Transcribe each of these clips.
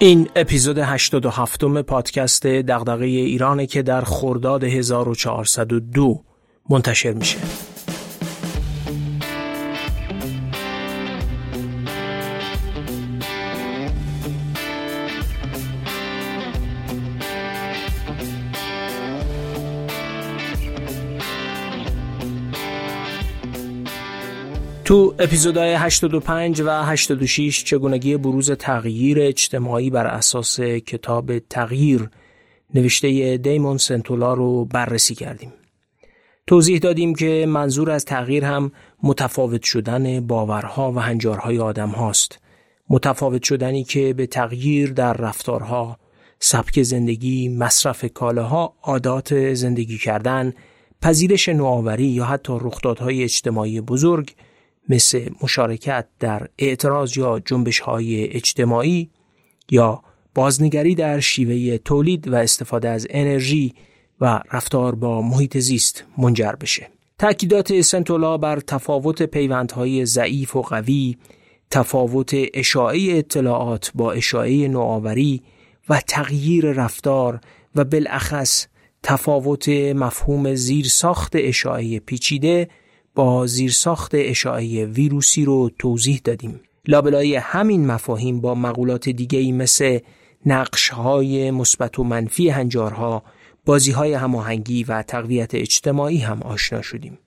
این اپیزود 87 پادکست دغدغه ایرانه که در خرداد 1402 منتشر میشه. تو اپیزودهای 85 و 86 چگونگی بروز تغییر اجتماعی بر اساس کتاب تغییر نوشته دیمون سنتولا رو بررسی کردیم. توضیح دادیم که منظور از تغییر هم متفاوت شدن باورها و هنجارهای آدم هاست. متفاوت شدنی که به تغییر در رفتارها، سبک زندگی، مصرف کالاها، عادات زندگی کردن، پذیرش نوآوری یا حتی رخدادهای اجتماعی بزرگ مثل مشارکت در اعتراض یا جنبش های اجتماعی یا بازنگری در شیوه تولید و استفاده از انرژی و رفتار با محیط زیست منجر بشه. تأکیدات سنتولا بر تفاوت پیوندهای ضعیف و قوی، تفاوت اشاعه اطلاعات با اشاعه نوآوری و تغییر رفتار و بالاخص تفاوت مفهوم زیرساخت اشاعه پیچیده با زیرساخت اشاعه ویروسی رو توضیح دادیم. لابلای همین مفاهیم با مقولات دیگه ای مثل نقش های مثبت و منفی هنجارها، بازی های هماهنگی و تقویت اجتماعی هم آشنا شدیم.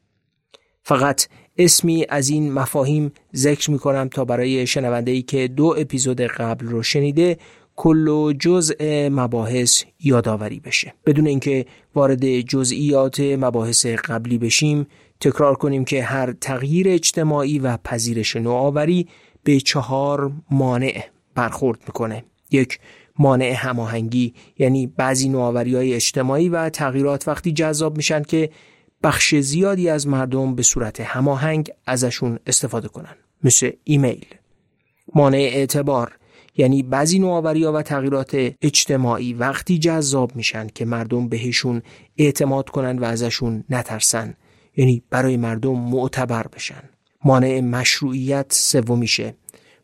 فقط اسمی از این مفاهیم ذکر می کنم تا برای شنونده که دو اپیزود قبل رو شنیده کل و جزء مباحث یادآوری بشه. بدون اینکه وارد جزئیات مباحث قبلی بشیم تکرار کنیم که هر تغییر اجتماعی و پذیرش نوآوری به چهار مانع برخورد می‌کنه. یک مانع هماهنگی یعنی بعضی نوآوری های اجتماعی و تغییرات وقتی جذاب میشن که بخش زیادی از مردم به صورت هماهنگ ازشون استفاده کنن. مثل ایمیل. مانع اعتبار. یعنی بعضی نوآوری ها و تغییرات اجتماعی وقتی جذاب میشن که مردم بهشون اعتماد کنن و ازشون نترسن. یعنی برای مردم معتبر بشن. مانع مشروعیت سومیشه.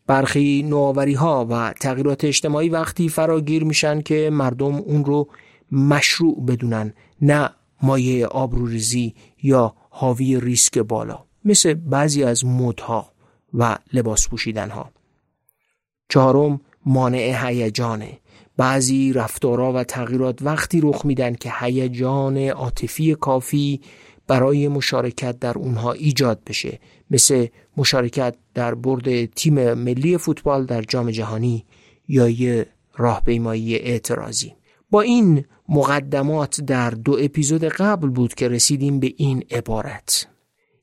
برخی نوآوری ها و تغییرات اجتماعی وقتی فراگیر میشن که مردم اون رو مشروع بدونن نه مایه آبروریزی یا حاوی ریسک بالا. مثل بعضی از مدها و لباس پوشیدن ها چهارم مانع هیجانه. بعضی رفتارها و تغییرات وقتی رخ میدن که هیجان عاطفی کافی برای مشارکت در اونها ایجاد بشه. مثل مشارکت در برد تیم ملی فوتبال در جام جهانی یا یه راهپیمایی اعتراضی. با این مقدمات در دو اپیزود قبل بود که رسیدیم به این عبارت.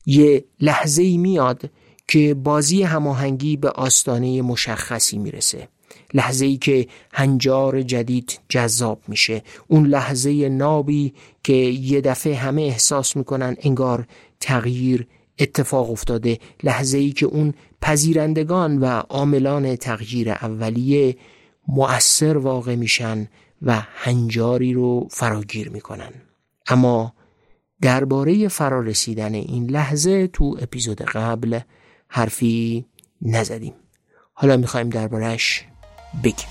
یه لحظه ای میاد که بازی هماهنگی به آستانه مشخصی می‌رسه. لحظه ای که هنجار جدید جذاب میشه. اون لحظه نابی که یه دفعه همه احساس می‌کنن انگار تغییر اتفاق افتاده. لحظه ای که اون پذیرندگان و عاملان تغییر اولیه مؤثر واقع میشن و هنجاری رو فراگیر می‌کنن. اما درباره فرارسیدن این لحظه تو اپیزود قبل حرفی نزدیم. حالا می‌خوایم دربارهش بگیم.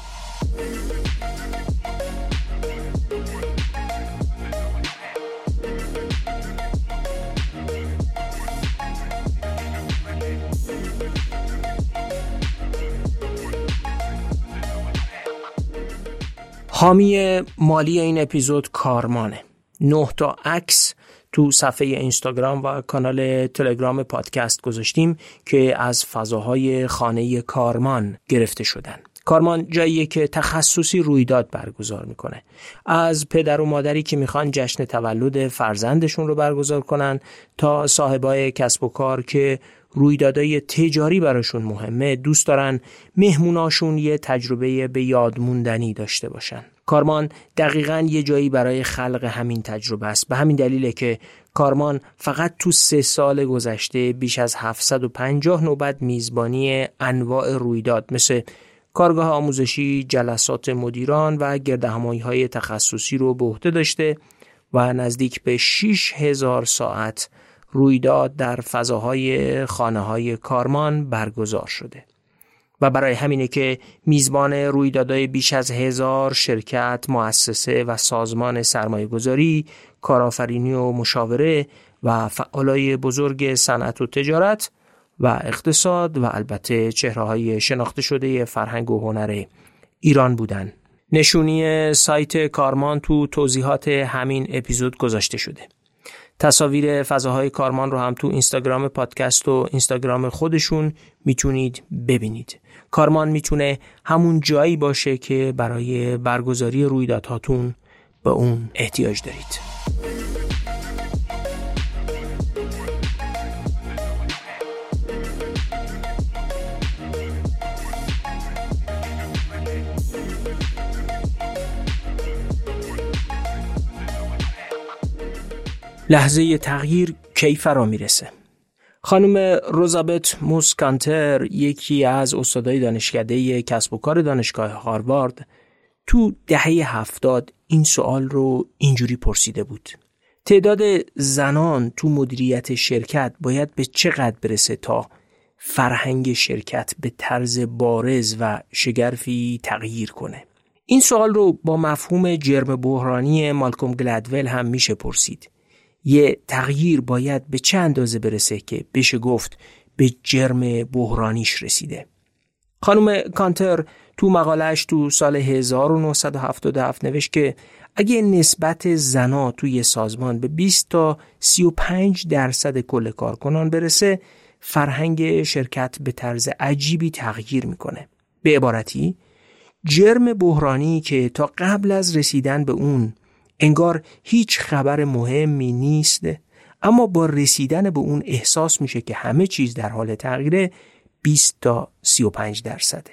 حامی مالی این اپیزود کارمانه. نه تا عکس تو صفحه اینستاگرام و کانال تلگرام پادکست گذاشتیم که از فضاهای خانه کارمان گرفته شدن. کارمان جاییه که تخصصی رویداد برگزار می‌کنه. از پدر و مادری که می‌خوان جشن تولد فرزندشون رو برگزار کنن تا صاحبای کسب و کار که رویدادهای تجاری براشون مهمه دوست دارن مهموناشون یه تجربه به یاد موندنی داشته باشن. کارمان دقیقا یه جایی برای خلق همین تجربه است به همین دلیله که کارمان فقط تو سه سال گذشته بیش از 750 نوبت میزبانی انواع رویداد مثل کارگاه آموزشی، جلسات مدیران و گردهمایی های تخصصی رو به عهده داشته و نزدیک به 6 هزار ساعت رویداد در فضاهای خانه های کارمان برگزار شده. و برای همینه که میزبان رویدادهای بیش از هزار شرکت، مؤسسه و سازمان سرمایه گذاری، کارآفرینی و مشاوره و فعالای بزرگ صنعت و تجارت و اقتصاد و البته چهره های شناخته شده فرهنگ و هنر ایران بودن. نشونی سایت کارمان تو توضیحات همین اپیزود گذاشته شده. تصاویر فضاهای کارمان رو هم تو اینستاگرام پادکست و اینستاگرام خودشون می‌تونید ببینید. کارمان می‌تونه همون جایی باشه که برای برگزاری رویدادهاتون به اون احتیاج دارید. لحظه تغییر کی فرا می‌رسه خانم روزابت موسکانتر یکی از استادای دانشکده کسب و کار دانشگاه هاروارد تو دهه هفتاد این سوال رو اینجوری پرسیده بود. تعداد زنان تو مدیریت شرکت باید به چقدر برسه تا فرهنگ شرکت به طرز بارز و شگرفی تغییر کنه؟ این سوال رو با مفهوم جرم بحرانی مالکوم گلدول هم میشه پرسید. یه تغییر باید به چه اندازه برسه که بشه گفت به جرم بحرانیش رسیده. خانم کانتر تو مقالش تو سال 1977 نوشت که اگه نسبت زنا توی سازمان به 20 تا 35 درصد کل کارکنان برسه فرهنگ شرکت به طرز عجیبی تغییر می‌کنه. به عبارتی جرم بحرانی که تا قبل از رسیدن به اون انگار هیچ خبر مهمی نیست. اما با رسیدن به اون احساس میشه که همه چیز در حال تغییره 20 تا 35 درصده.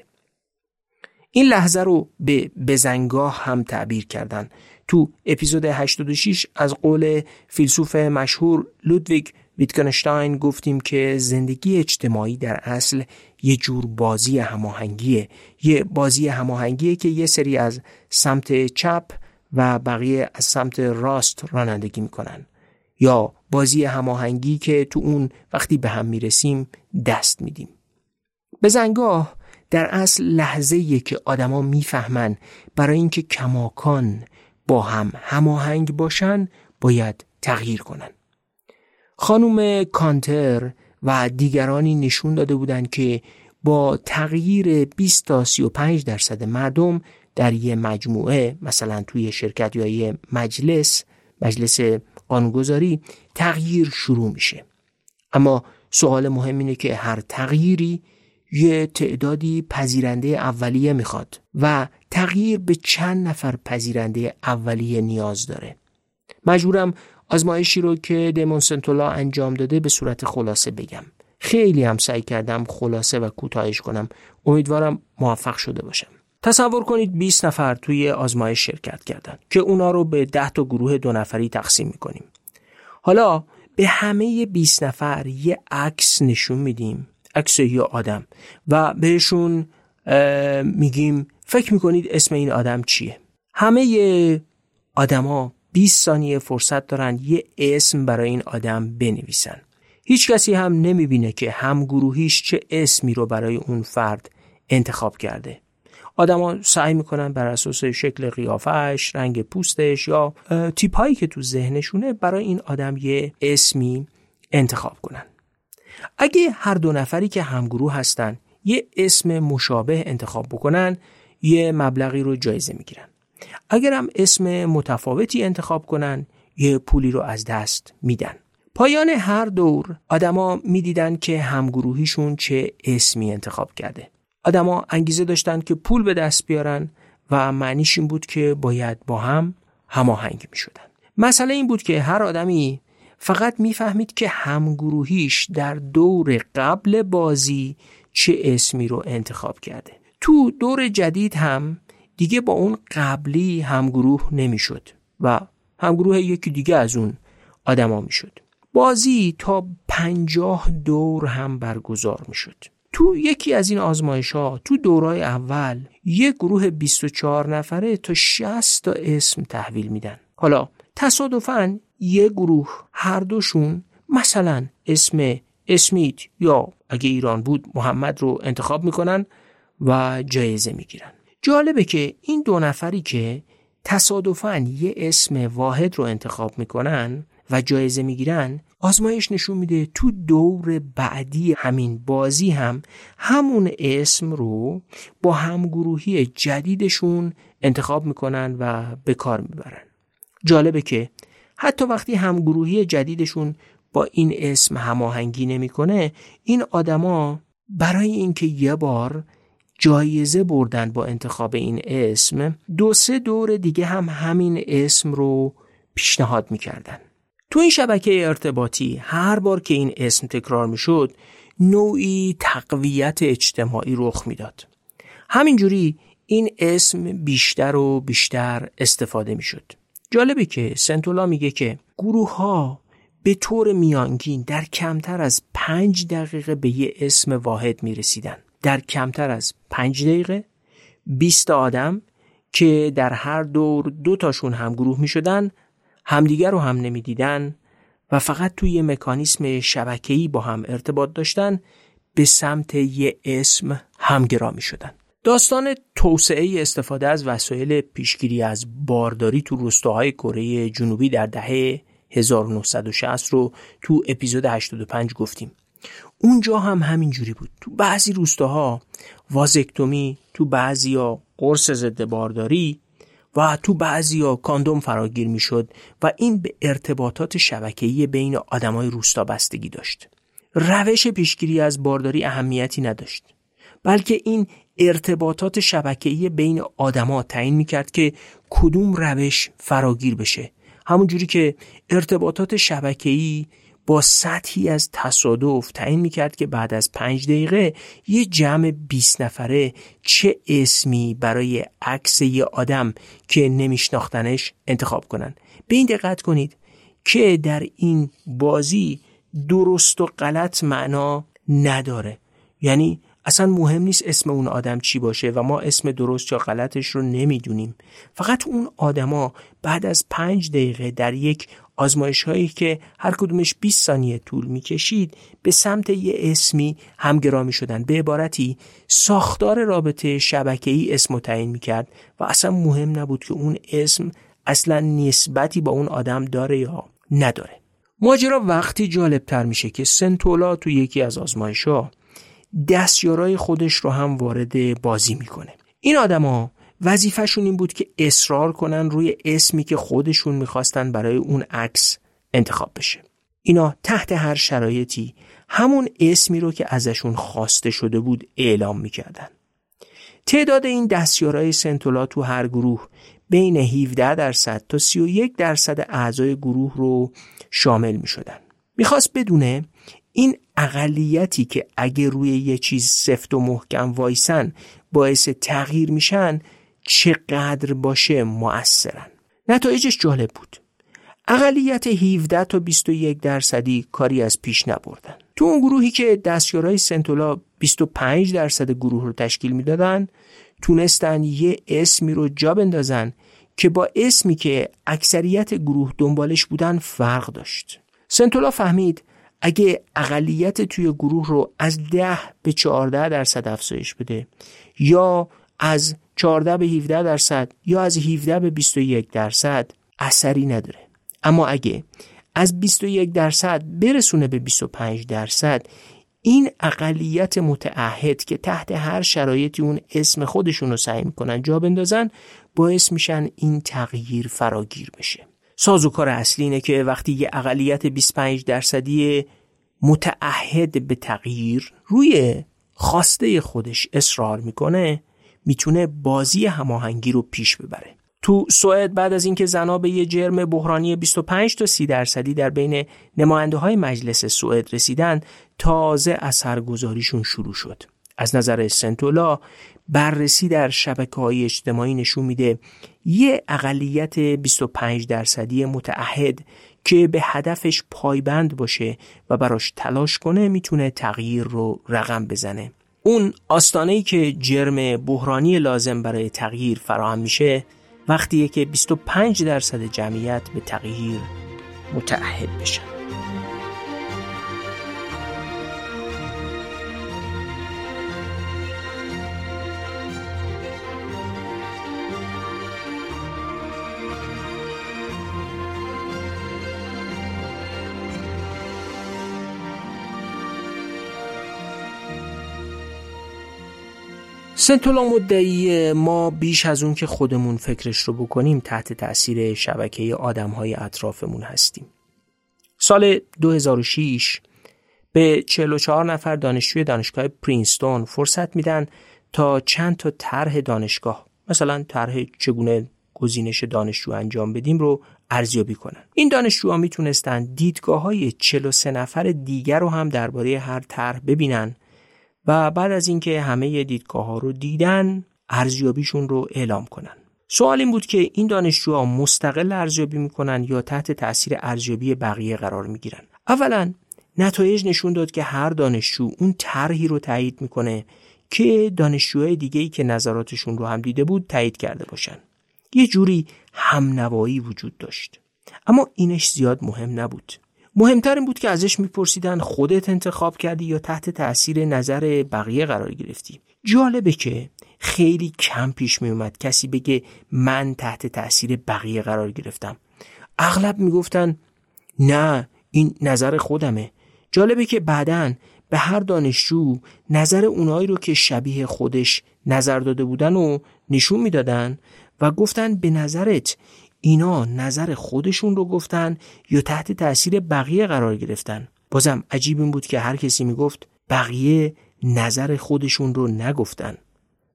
این لحظه رو به بزنگاه هم تعبیر کردن. تو اپیزود 86 از قول فیلسوف مشهور لودویگ ویتکنشتاین گفتیم که زندگی اجتماعی در اصل یه جور بازی هماهنگیه. یه بازی هماهنگیه که یه سری از سمت چپ و بقیه از سمت راست رانندگی می‌کنن. یا بازی هماهنگی که تو اون وقتی به هم می‌رسیم دست میدیم. به زنگاه در اصل لحظه که آدما می‌فهمن برای اینکه کماکان با هم هماهنگ باشن باید تغییر کنن. خانوم کانتر و دیگرانی نشون داده بودند که با تغییر 20 تا 35 درصد مردم در یه مجموعه مثلا توی شرکت یا یه مجلس مجلس قانونگذاری تغییر شروع میشه. اما سوال مهم اینه که هر تغییری یه تعدادی پذیرنده اولیه می‌خواد و تغییر به چند نفر پذیرنده اولیه نیاز داره. مجبورم آزمایشی رو که دیمون سنتولا انجام داده به صورت خلاصه بگم. خیلی هم سعی کردم خلاصه و کوتاهش کنم. امیدوارم موفق شده باشم. تصور کنید 20 نفر توی آزمایش شرکت کردن که اونا رو به 10 تا گروه دو نفری تقسیم می‌کنیم. حالا به همه 20 نفر یه عکس نشون میدیم عکس یه آدم و بهشون میگیم فکر می‌کنید اسم این آدم چیه؟ همه آدما 20 ثانیه فرصت دارن یه اسم برای این آدم بنویسن. هیچ کسی هم نمی‌بینه که هم گروهیش چه اسمی رو برای اون فرد انتخاب کرده. آدما سعی می‌کنن بر اساس شکل قیافش رنگ پوستش یا تیپ هایی که تو ذهنشونه برای این آدم یه اسمی انتخاب کنن. اگه هر دو نفری که همگروه هستن یه اسم مشابه انتخاب بکنن یه مبلغی رو جایزه می‌گیرن. اگر هم اسم متفاوتی انتخاب کنن یه پولی رو از دست میدن. پایان هر دور آدما می‌دیدن که همگروهیشون چه اسمی انتخاب کرده. آدما انگیزه داشتند که پول به دست بیارن و معنیش این بود که باید با هم هماهنگ می شدن. مسئله این بود که هر آدمی فقط می‌فهمید که همگروهیش در دور قبل بازی چه اسمی رو انتخاب کرده. تو دور جدید هم دیگه با اون قبلی همگروه نمی‌شد و همگروه یکی دیگه از اون آدما می‌شد. بازی تا پنجاه دور هم برگزار می‌شد. تو یکی از این آزمایش ها تو دورای اول یک گروه 24 نفره تا 60 تا اسم تحویل میدن. حالا تصادفا یک گروه هر دوشون مثلا اسم اسمیت یا اگه ایران بود محمد رو انتخاب می‌کنن و جایزه می‌گیرن. جالبه که این دو نفری که تصادفاً یه اسم واحد رو انتخاب می‌کنن و جایزه می‌گیرن آزمایش نشون میده تو دور بعدی همین بازی هم همون اسم رو با همگروهی جدیدشون انتخاب می‌کنن و به کار می‌برن. جالبه که حتی وقتی همگروهی جدیدشون با این اسم هماهنگی نمی‌کنه این آدما برای اینکه یه بار جایزه بردن با انتخاب این اسم دو سه دور دیگه هم همین اسم رو پیشنهاد می‌کردن. تو این شبکه ارتباطی هر بار که این اسم تکرار می‌شد نوعی تقویت اجتماعی رخ می‌داد همینجوری این اسم بیشتر و بیشتر استفاده می‌شد جالبه که سنتولا میگه که گروه ها به طور میانگین در کمتر از پنج دقیقه به یه اسم واحد می رسیدن. در کمتر از پنج دقیقه 20 آدم که در هر دور دو تاشون هم گروه می شدن همدیگر رو هم نمی‌دیدن و فقط توی مکانیسم شبکه‌ای با هم ارتباط داشتن به سمت یه اسم همگرا می شدن. داستان توسعه استفاده از وسایل پیشگیری از بارداری تو روستاهای کره جنوبی در دهه 1960 رو تو اپیزود 85 گفتیم اونجا هم همینجوری بود تو بعضی روستاها وازکتومی تو بعضیا قرص ضد بارداری و تو بعضیا کاندوم فراگیر می‌شد و این به ارتباطات شبکه‌ای بین آدمای روستا بستگی داشت. روش پیشگیری از بارداری اهمیتی نداشت بلکه این ارتباطات شبکه‌ای بین آدما تعیین می‌کرد که کدوم روش فراگیر بشه. همونجوری که ارتباطات شبکه‌ای با سطحی از تصادف تعیین می‌کرد که بعد از پنج دقیقه یه جمع 20 نفره چه اسمی برای عکس یه آدم که نمیشناختنش انتخاب کنن. به این دقت کنید که در این بازی درست و غلط معنا نداره. یعنی اصلا مهم نیست اسم اون آدم چی باشه و ما اسم درست یا غلطش رو نمی‌دونیم. فقط اون آدما بعد از پنج دقیقه در یک آزمایش هایی که هر کدومش 20 ثانیه طول می‌کشید به سمت یه اسمی همگرامی شدن به عبارتی ساختار رابطه شبکه‌ای اسم تعیین می‌کرد و اصلا مهم نبود که اون اسم اصلا نسبتی با اون آدم داره یا نداره. ماجرا وقتی جالب تر میشه که سنتولا تو یکی از آزمایش ها دستیارای خودش رو هم وارد بازی می‌کنه. این آدما وظیفهشون این بود که اصرار کنن روی اسمی که خودشون می‌خواستن برای اون عکس انتخاب بشه اینا تحت هر شرایطی همون اسمی رو که ازشون خواسته شده بود اعلام می‌کردن تعداد این دستیارای سنتولا تو هر گروه بین 17 درصد تا 31 درصد اعضای گروه رو شامل می شدن. می‌خواست بدونه این اقلیتی که اگه روی یه چیز سفت و محکم وایسن باعث تغییر میشن چقدر باشه مؤثرن. نتایجش جالب بود. اقلیت 17 تا 21 درصدی کاری از پیش نبردن. تو اون گروهی که دستیارای سنتولا 25 درصد گروه رو تشکیل می‌دادن تونستن یه اسمی رو جا بندازن که با اسمی که اکثریت گروه دنبالش بودن فرق داشت. سنتولا فهمید اگه اقلیت توی گروه رو از 10 به 14 درصد افزایش بده یا از 14 به 17 درصد یا از 17 به 21 درصد اثری نداره. اما اگه از 21 درصد برسونه به 25 درصد این اقلیت متعهد که تحت هر شرایطی اون اسم خودشون رو سعی می‌کنن جا بندازن باعث میشن این تغییر فراگیر بشه. سازوکار اصلی اینه که وقتی یه اقلیت 25 درصدی متعهد به تغییر روی خواسته خودش اصرار می‌کنه می‌تونه بازی هماهنگی رو پیش ببره. تو سوئد بعد از اینکه زنا به یه جرم بحرانی 25 تا 30 درصدی در بین نماینده های مجلس سوئد رسیدن تازه اثرگذاریشون شروع شد. از نظر سنتولا بررسی در شبکه های اجتماعی نشون میده یه اقلیت 25 درصدی متعهد که به هدفش پایبند باشه و براش تلاش کنه می‌تونه تغییر رو رقم بزنه. اون آستانه که جرم بحرانی لازم برای تغییر فراهم میشه وقتیه که 25 درصد جمعیت به تغییر متعهد بشن. سنتولا مدعی ما بیش از اون که خودمون فکرش رو بکنیم تحت تأثیر شبکه آدم های اطرافمون هستیم. سال 2006 به 44 نفر دانشجوی دانشگاه پرینستون فرصت میدن تا چند تا طرح دانشگاه مثلا طرح چگونه گزینش دانشجو انجام بدیم رو ارزیابی کنن این دانشجوها می‌تونستن دیدگاه های 43 نفر دیگر رو هم درباره هر طرح ببینن و بعد از اینکه همه دیدگاه ها رو دیدن ارزیابیشون رو اعلام کنن. سوال این بود که این دانشجوها مستقل ارزیابی می‌کنن یا تحت تاثیر ارزیابی بقیه قرار می‌گیرن؟ اولا نتایج نشون داد که هر دانشجو اون طرحی رو تایید می‌کنه که دانشجوهای دیگه ای که نظراتشون رو هم دیده بود تایید کرده باشن. یه جوری همنوایی وجود داشت. اما اینش زیاد مهم نبود. مهمتر این بود که ازش میپرسیدن خودت انتخاب کردی یا تحت تاثیر نظر بقیه قرار گرفتی. جالبه که خیلی کم پیش میومد کسی بگه من تحت تاثیر بقیه قرار گرفتم. اغلب می‌گفتن نه این نظر خودمه. جالبه که بعدا به هر دانشجو نظر اونایی رو که شبیه خودش نظر داده بودن و نشون می‌دادن و گفتن به نظرت اینا نظر خودشون رو گفتن یا تحت تاثیر بقیه قرار گرفتن. بازم عجیب این بود که هر کسی می‌گفت بقیه نظر خودشون رو نگفتن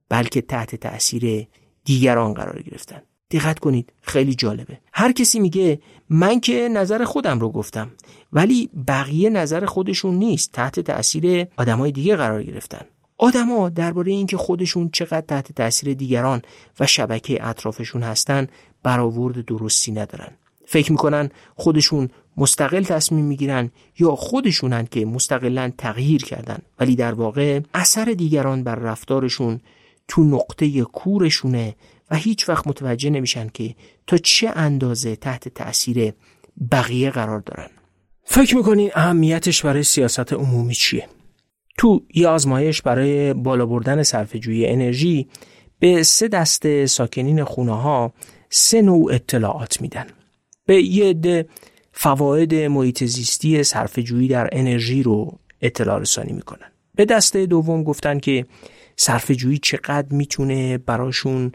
بلکه تحت تاثیر دیگران قرار گرفتن. دقت کنید خیلی جالبه. هر کسی میگه من که نظر خودم رو گفتم ولی بقیه نظر خودشون نیست تحت تاثیر آدمای دیگه قرار گرفتن. آدما درباره اینکه خودشون چقدر تحت تاثیر دیگران و شبکه اطرافشون هستن برآورد درستی ندارن. فکر می‌کنن خودشون مستقل تصمیم می‌گیرن یا خودشونن که مستقلا تغییر کردن. ولی در واقع اثر دیگران بر رفتارشون تو نقطه کورشونه و هیچ وقت متوجه نمیشن که تا چه اندازه تحت تأثیر بقیه قرار دارن. فکر می‌کنین اهمیتش برای سیاست عمومی چیه؟ تو یه آزمایش برای بالا بردن صرفه‌جویی انرژی به سه دسته ساکنین خونه ها سه نوع اطلاعات میدن. به یه عده فواید محیط زیستی صرفه‌جویی در انرژی رو اطلاع رسانی می‌کنن. به دسته دوم گفتن که صرفه‌جویی چقدر می‌تونه براشون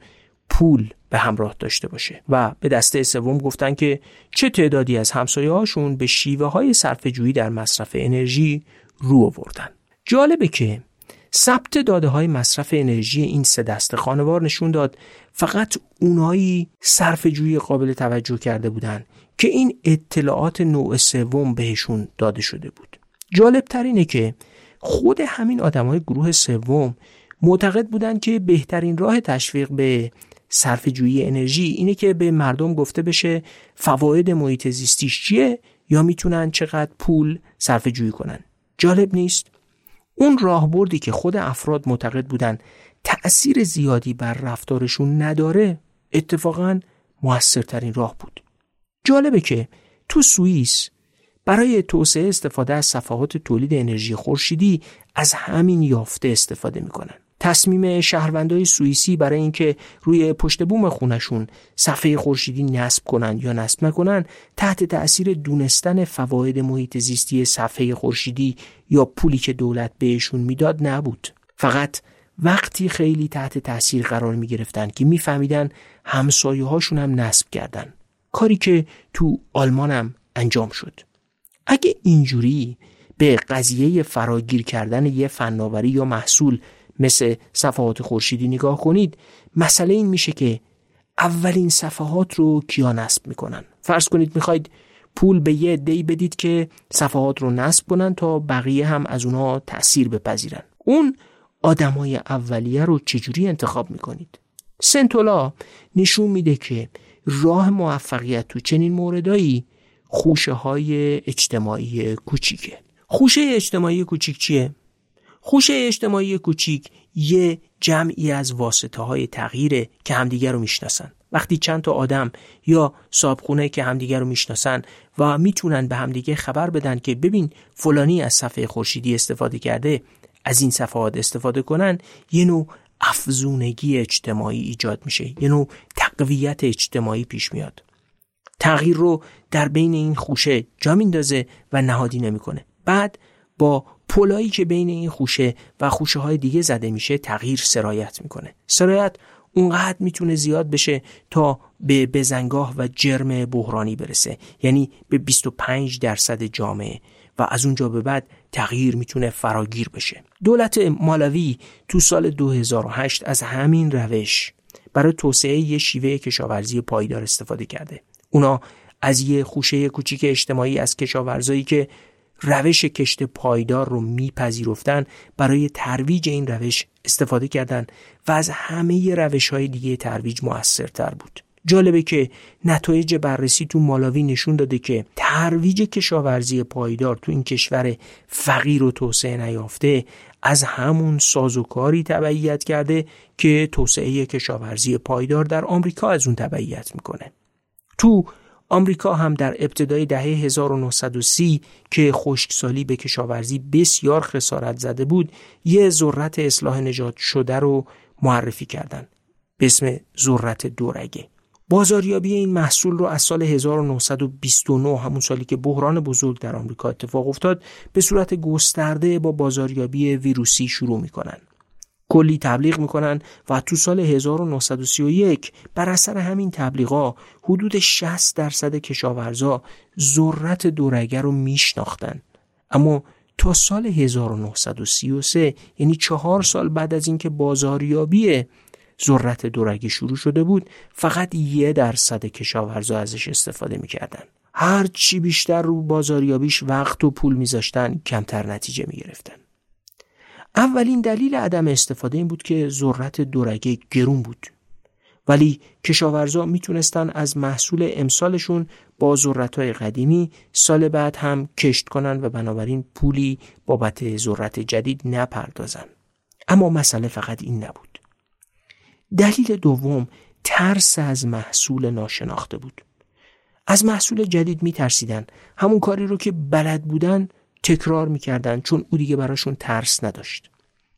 پول به همراه داشته باشه و به دسته سوم گفتن که چه تعدادی از همسایه هاشون به شیوه های صرفه‌جویی در مصرف انرژی رو آوردن. جالبه که ثبت داده های مصرف انرژی این سه دسته خانوار نشون داد فقط اونایی صرف جویی قابل توجه کرده بودن که این اطلاعات نوع سوم بهشون داده شده بود. جالب تر اینه که خود همین آدم های گروه سوم معتقد بودند که بهترین راه تشویق به صرف جویی انرژی اینه که به مردم گفته بشه فواید محیط زیستیش چیه یا می‌تونن چقدر پول صرف جویی کنن. جالب نیست؟ اون راهبردی که خود افراد معتقد بودن تأثیر زیادی بر رفتارشون نداره اتفاقا موثرترین راه بود. جالبه که تو سوئیس برای توسعه استفاده از صفحات تولید انرژی خورشیدی از همین یافته استفاده می‌کنن. تصمیم شهروندای سوئیسی برای اینکه روی پشت بوم خونشون صفحه خورشیدی نصب کنن یا نصب نکنن تحت تأثیر دونستن فواید محیط زیستی صفحه خورشیدی یا پولی که دولت بهشون می‌داد نبود. فقط وقتی خیلی تحت تأثیر قرار می گرفتن که میفهمیدن همسایه هاشون هم نصب کردن. کاری که تو آلمان هم انجام شد. اگه اینجوری به قضیه فراگیر کردن یه فناوری یا محصول مثل صفحات خورشیدی نگاه کنید مسئله این میشه که اولین صفحات رو کیا نصب می‌کنن؟ فرض کنید می‌خواید پول به یه دی بدید که صفحات رو نصب کنن تا بقیه هم از اونها تأثیر بپذیرن. اون آدمای اولیه رو چجوری انتخاب می‌کنید؟ سنتولا نشون میده که راه موفقیت تو چنین موردایی خوشه های اجتماعی کوچیکه. خوشه اجتماعی کوچیک چیه؟ خوشه اجتماعی کوچیک یه جمعی از واسطه های تغییره که همدیگر رو می‌شناسن. وقتی چند تا آدم یا صابخونه که همدیگر رو می‌شناسن و می‌تونن به همدیگه خبر بدن که ببین فلانی از صفحه خورشیدی استفاده کرده از این صفحات استفاده کنن یه نوع افزونگی اجتماعی ایجاد میشه یه نوع تقویت اجتماعی پیش میاد. تغییر رو در بین این خوشه جا میندازه و نهادی نمی‌کنه. بعد با پلایی که بین این خوشه و خوشه های دیگه زده میشه تغییر سرایت می‌کنه. سرایت اونقدر می‌تونه زیاد بشه تا به بزنگاه و جرم بحرانی برسه یعنی به 25 درصد جامعه و از اونجا به بعد تغییر می‌تونه فراگیر بشه. دولت مالوی تو سال 2008 از همین روش برای توسعه یه شیوه کشاورزی پایدار استفاده کرده. اونا از یه خوشه کوچیک اجتماعی از کشاورزایی که روش کشت پایدار رو میپذیرفتن برای ترویج این روش استفاده کردند و از همه روش های دیگه ترویج موثرتر بود. جالبه که نتایج بررسی تو مالاوی نشون داده که ترویج کشاورزی پایدار تو این کشور فقیر و توسعه نیافته از همون سازوکاری تبعیت کرده که توسعه کشاورزی پایدار در آمریکا از اون تبعیت می‌کنه. تو آمریکا هم در ابتدای دهه 1930 که خشکسالی به کشاورزی بسیار خسارت زده بود یه ذرت اصلاح نجات شده رو معرفی کردند. به اسم ذرت دورگه. بازاریابی این محصول رو از سال 1929 همون سالی که بحران بزرگ در آمریکا اتفاق افتاد به صورت گسترده با بازاریابی ویروسی شروع می‌کنن کلی تبلیغ می‌کنن و تو سال 1931 بر اثر همین تبلیغا حدود 60 درصد کشاورزا ذرت دورگه رو میشناختن. اما تا سال 1933 یعنی چهار سال بعد از اینکه بازاریابی ذرت دورگه شروع شده بود فقط یه درصد کشاورزا ازش استفاده می‌کردن. هر چی بیشتر رو بازاریابیش وقت و پول میذاشتن کمتر نتیجه می‌گرفتن. اولین دلیل عدم استفاده این بود که ذرت دورگه گرون بود. ولی کشاورزا می‌تونستن از محصول امسالشون با های قدیمی سال بعد هم کشت کنن و بنابراین پولی بابت ذرت جدید نپردازن. اما مسئله فقط این نبود. دلیل دوم ترس از محصول ناشناخته بود. از محصول جدید میترسیدن. همون کاری رو که بلد بودن تکرار می‌کردن چون او دیگه براشون ترس نداشت.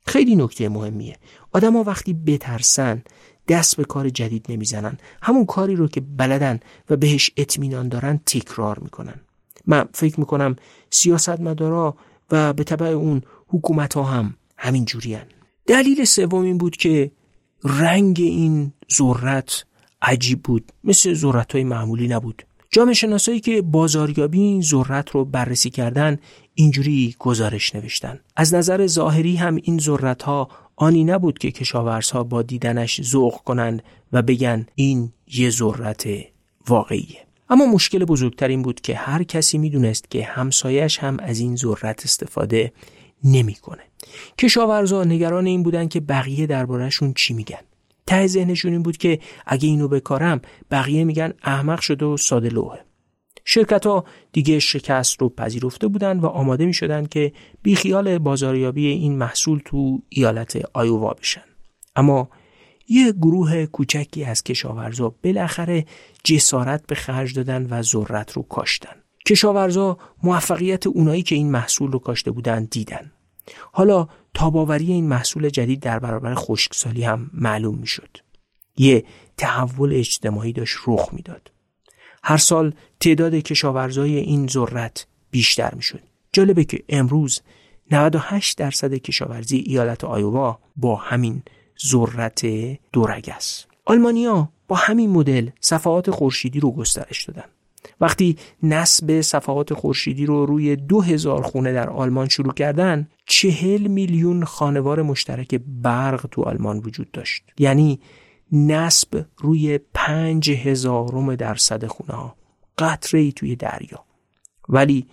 خیلی نکته مهمیه. آدما وقتی بترسن دست به کار جدید نمی‌زنن. همون کاری رو که بلدن و بهش اطمینان دارن تکرار می‌کنن. من فکر می‌کنم سیاستمدارا و به طبع اون حکومت ها هم همین جورین. دلیل سوم این بود که رنگ این ذرت عجیب بود. مثل ذرت های معمولی نبود. جامعه شناسایی که بازاریابی این ذرت رو بررسی کردن اینجوری گزارش نوشتن از نظر ظاهری هم این ذرت ها آنی نبود که کشاورزها با دیدنش ذوق کنند و بگن این یه ذرت واقعیه اما مشکل بزرگتر این بود که هر کسی می‌دونست که همسایش هم از این ذرت استفاده نمی‌کنه. کشاورزا نگران این بودن که بقیه دربارهشون چی میگن. ته ذهنشون این بود که اگه اینو بکارم بقیه میگن احمق شده و ساده لوحه. شرکت ها دیگه شکست رو پذیرفته بودند و آماده می شدن که بیخیال بازاریابی این محصول تو ایالت آیووا بشن. اما یه گروه کوچکی از کشاورزا بالاخره جسارت به خرج دادن و ذرت رو کاشتن. کشاورزا موفقیت اونایی که این محصول رو کاشته بودن دیدن. حالا تاباوری این محصول جدید در برابر خشکسالی هم معلوم می‌شد. یه تحول اجتماعی داشت رخ می‌داد. هر سال تعداد کشاورزای این ذرت بیشتر می‌شد. جالبه که امروز 98 درصد کشاورزی ایالت آیووا با همین ذرت دورگ است. آلمانیا با همین مدل صفحات خورشیدی رو گسترش دادن. وقتی نصب صفحات خورشیدی رو روی دو هزار خونه در آلمان شروع کردن چهل میلیون خانوار مشترک برق تو آلمان وجود داشت یعنی نصب روی پنج هزارم درصد خونه ها. قطره ای توی دریا. ولی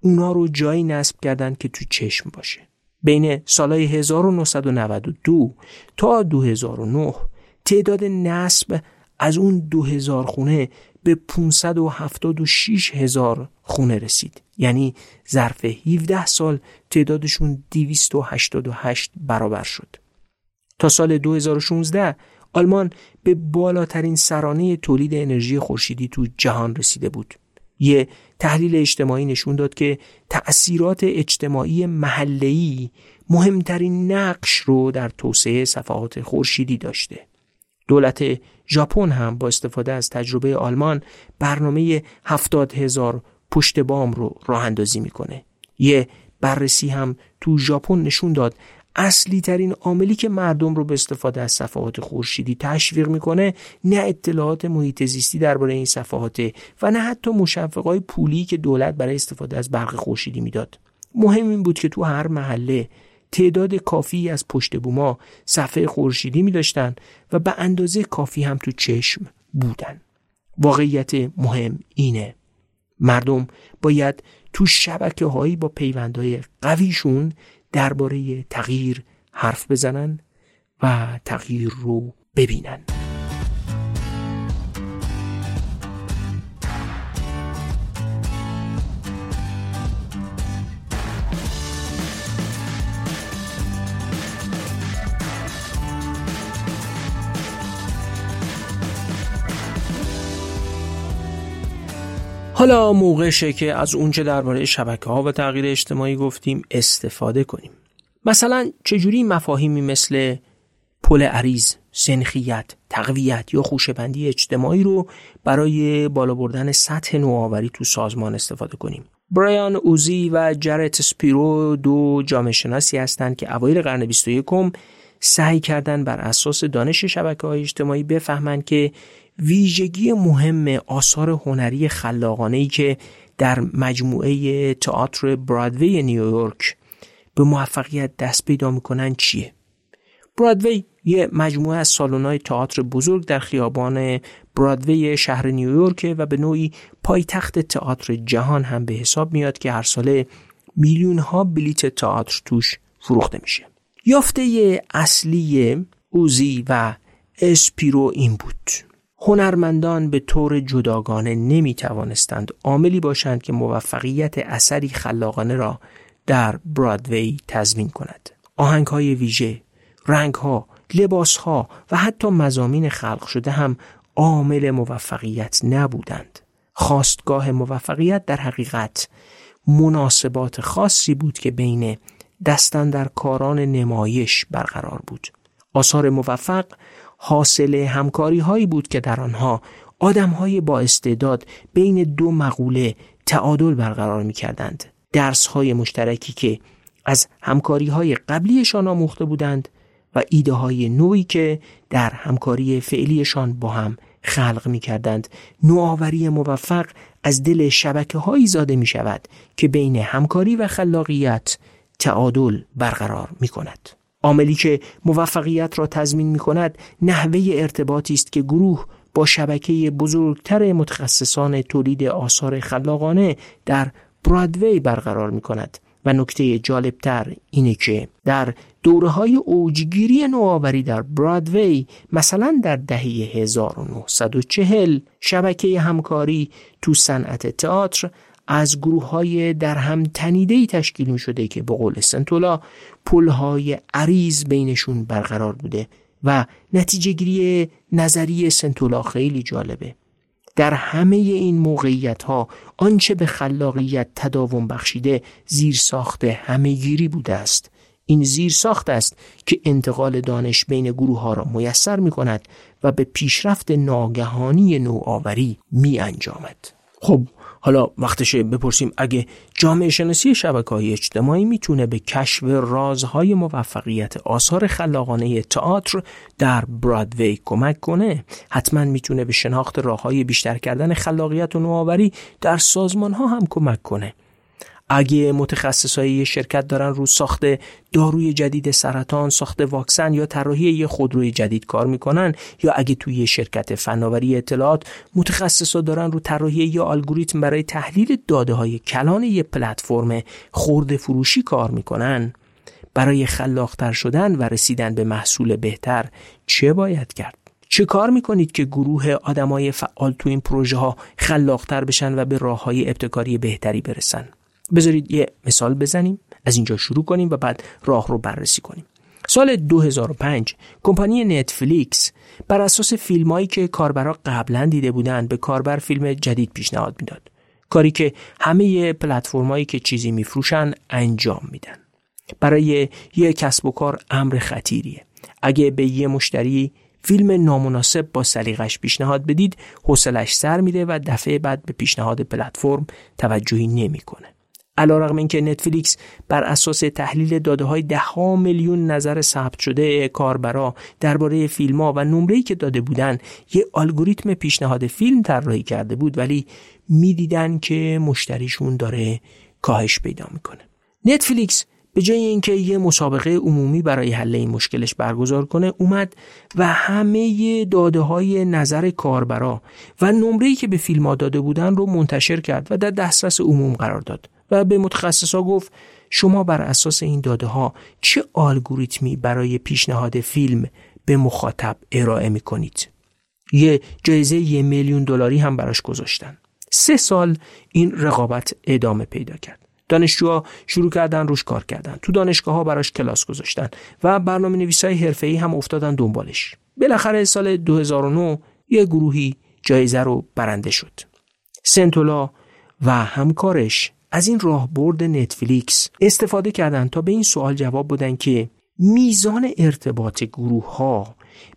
اونا رو جایی نصب کردن که تو چشم باشه. بین سالهای 1992 تا 2009 تعداد نصب از اون 2000 خونه به 576 هزار خونه رسید. یعنی ظرف 17 سال تعدادشون 288 برابر شد. تا سال 2016 آلمان به بالاترین سرانه تولید انرژی خورشیدی تو جهان رسیده بود. یه تحلیل اجتماعی نشون داد که تأثیرات اجتماعی محله‌ای مهمترین نقش رو در توسعه صفحات خورشیدی داشته. دولت ژاپن هم با استفاده از تجربه آلمان برنامه هفتاد هزار پشت بام رو راه اندازی می‌کنه. یه بررسی هم تو ژاپن نشون داد اصلی ترین عاملی که مردم رو به استفاده از صفحات خورشیدی تشویق می‌کنه نه اطلاعات محیط زیستی درباره این صفحات و نه حتی مشوقای پولی که دولت برای استفاده از برق خورشیدی می‌داد. مهم این بود که تو هر محله تعداد کافی از پشت بوما صفحه خورشیدی می داشتن و به اندازه کافی هم تو چشم بودن. واقعیت مهم اینه. مردم باید تو شبکه هایی با پیوندهای قویشون درباره تغییر حرف بزنن و تغییر رو ببینن. حالا موقعشه که از اونچه درباره شبکه ها و تغییر اجتماعی گفتیم استفاده کنیم. مثلا چجوری مفاهیمی مثل پل عریض، سنخیت، تقویت یا خوشبندی اجتماعی رو برای بالا بردن سطح نوآوری تو سازمان استفاده کنیم؟ برایان اوزی و جرت سپیرو دو جامعه شناسی هستند که اوایل قرن 21 سعی کردن بر اساس دانش شبکه های اجتماعی بفهمند که ویژگی مهم آثار هنری خلاقانه ای که در مجموعه تئاتر برادوی نیویورک به موفقیت دست پیدا می‌کنن چیه؟ برادوی یه مجموعه از سالن‌های تئاتر بزرگ در خیابان برادوی شهر نیویورک و به نوعی پایتخت تئاتر جهان هم به حساب میاد که هر ساله میلیون ها بلیت تئاتر توش فروخته میشه. یافته اصلی اوزی و اسپیرو این بود. هنرمندان به طور جداگانه نمی توانستند عاملی باشند که موفقیت اثری خلاقانه را در برادوی تضمین کند. آهنگ های ویژه، رنگ ها، لباس ها و حتی مزامین خلق شده هم عامل موفقیت نبودند. خواستگاه موفقیت در حقیقت مناسبات خاصی بود که بین دستن در کاران نمایش برقرار بود. آثار موفق حاصل همکاری هایی بود که در آنها آدم های با استعداد بین دو مقوله تعادل برقرار می کردند. درس های مشترکی که از همکاری های قبلیشان آموخته بودند و ایده های نوعی که در همکاری فعلیشان با هم خلق می کردند. نوآوری موفق از دل شبکه هایی زاده می شود که بین همکاری و خلاقیت تعادل برقرار می کند. عاملی که موفقیت را تضمین می کند نحوه ارتباطی است که گروه با شبکه بزرگتر متخصصان تولید آثار خلاقانه در برادوی برقرار می کند و نکته جالبتر اینه که در دوره های اوجگیری نوآوری در برادوی مثلا در دهه 1940 شبکه همکاری تو صنعت تئاتر از گروه های در هم تنیده تشکیل می شده که به قول سنتولا پل های عریض بینشون برقرار بوده و نتیجه گیری نظری سنتولا خیلی جالبه. در همه این موقعیت ها آنچه به خلاقیت تداوم بخشیده زیر ساخت همهگیری بوده است. این زیر ساخت است که انتقال دانش بین گروه ها را میسر می کند و به پیشرفت ناگهانی نوآوری می انجامد خب حالا وقتشه بپرسیم اگه جامعه شناسی شبکه های اجتماعی می‌تونه به کشف رازهای موفقیت آثار خلاقانه تئاتر در برادوی کمک کنه حتما می‌تونه به شناخت راه های بیشتر کردن خلاقیت و نوآوری در سازمان ها هم کمک کنه. اگه متخصصای شرکت دارن رو ساخت داروی جدید سرطان، ساخت واکسن یا طراحی یه خودروی جدید کار می‌کنن یا اگه توی یه شرکت فناوری اطلاعات متخصصا دارن رو طراحی یه الگوریتم برای تحلیل داده های کلان یه پلتفرم خورده فروشی کار می‌کنن برای خلاقتر شدن و رسیدن به محصول بهتر چه باید کرد؟ چه کار می‌کنید که گروه آدمای فعال تو این پروژه ها خلاقتر بشن و به راه های ابتکاری بهتری برسن؟ بذارید یه مثال بزنیم از اینجا شروع کنیم و بعد راه رو بررسی کنیم. سال 2005 کمپانی نتفلیکس بر اساس فیلمایی که کاربرا قبلا دیده بودند به کاربر فیلم جدید پیشنهاد می‌داد. کاری که همه پلتفرمایی که چیزی میفروشن انجام میدن. برای یه کسب و کار امر خطیریه. اگه به یه مشتری فیلم نامناسب با سلیقش پیشنهاد بدید حوصلش سر میره و دفعه بعد به پیشنهاد پلتفرم توجهی نمی‌کنه. علیرغم اینکه نتفلیکس بر اساس تحلیل داده های ده ها میلیون نظر ثبت شده کاربرا درباره فیلم ها و نمره‌ای که داده بودن یه الگوریتم پیشنهاد فیلم طراحی کرده بود ولی می‌دیدن که مشتریشون داره کاهش پیدا می‌کنه. نتفلیکس به جای اینکه یه مسابقه عمومی برای حل این مشکلش برگزار کنه اومد و همه داده های نظر کاربرا و نمره‌ای که به فیلم ها داده بودن رو منتشر کرد و در دسترس عموم قرار داد. و به متخصصا گفت شما بر اساس این داده ها چه الگوریتمی برای پیشنهاد فیلم به مخاطب ارائه می کنید یه جایزه یه میلیون دلاری هم براش گذاشتن. سه سال این رقابت ادامه پیدا کرد. دانشجوها شروع کردن روش کار کردن. تو دانشگاه ها براش کلاس گذاشتن و برنامه نویس های حرفه ای هم افتادن دنبالش. بالاخره سال 2009 یه گروهی جایزه رو برنده شد. سنتولا و همکارش از این راهبرد نتفلیکس استفاده کردند تا به این سوال جواب بدن که میزان ارتباط گروه ها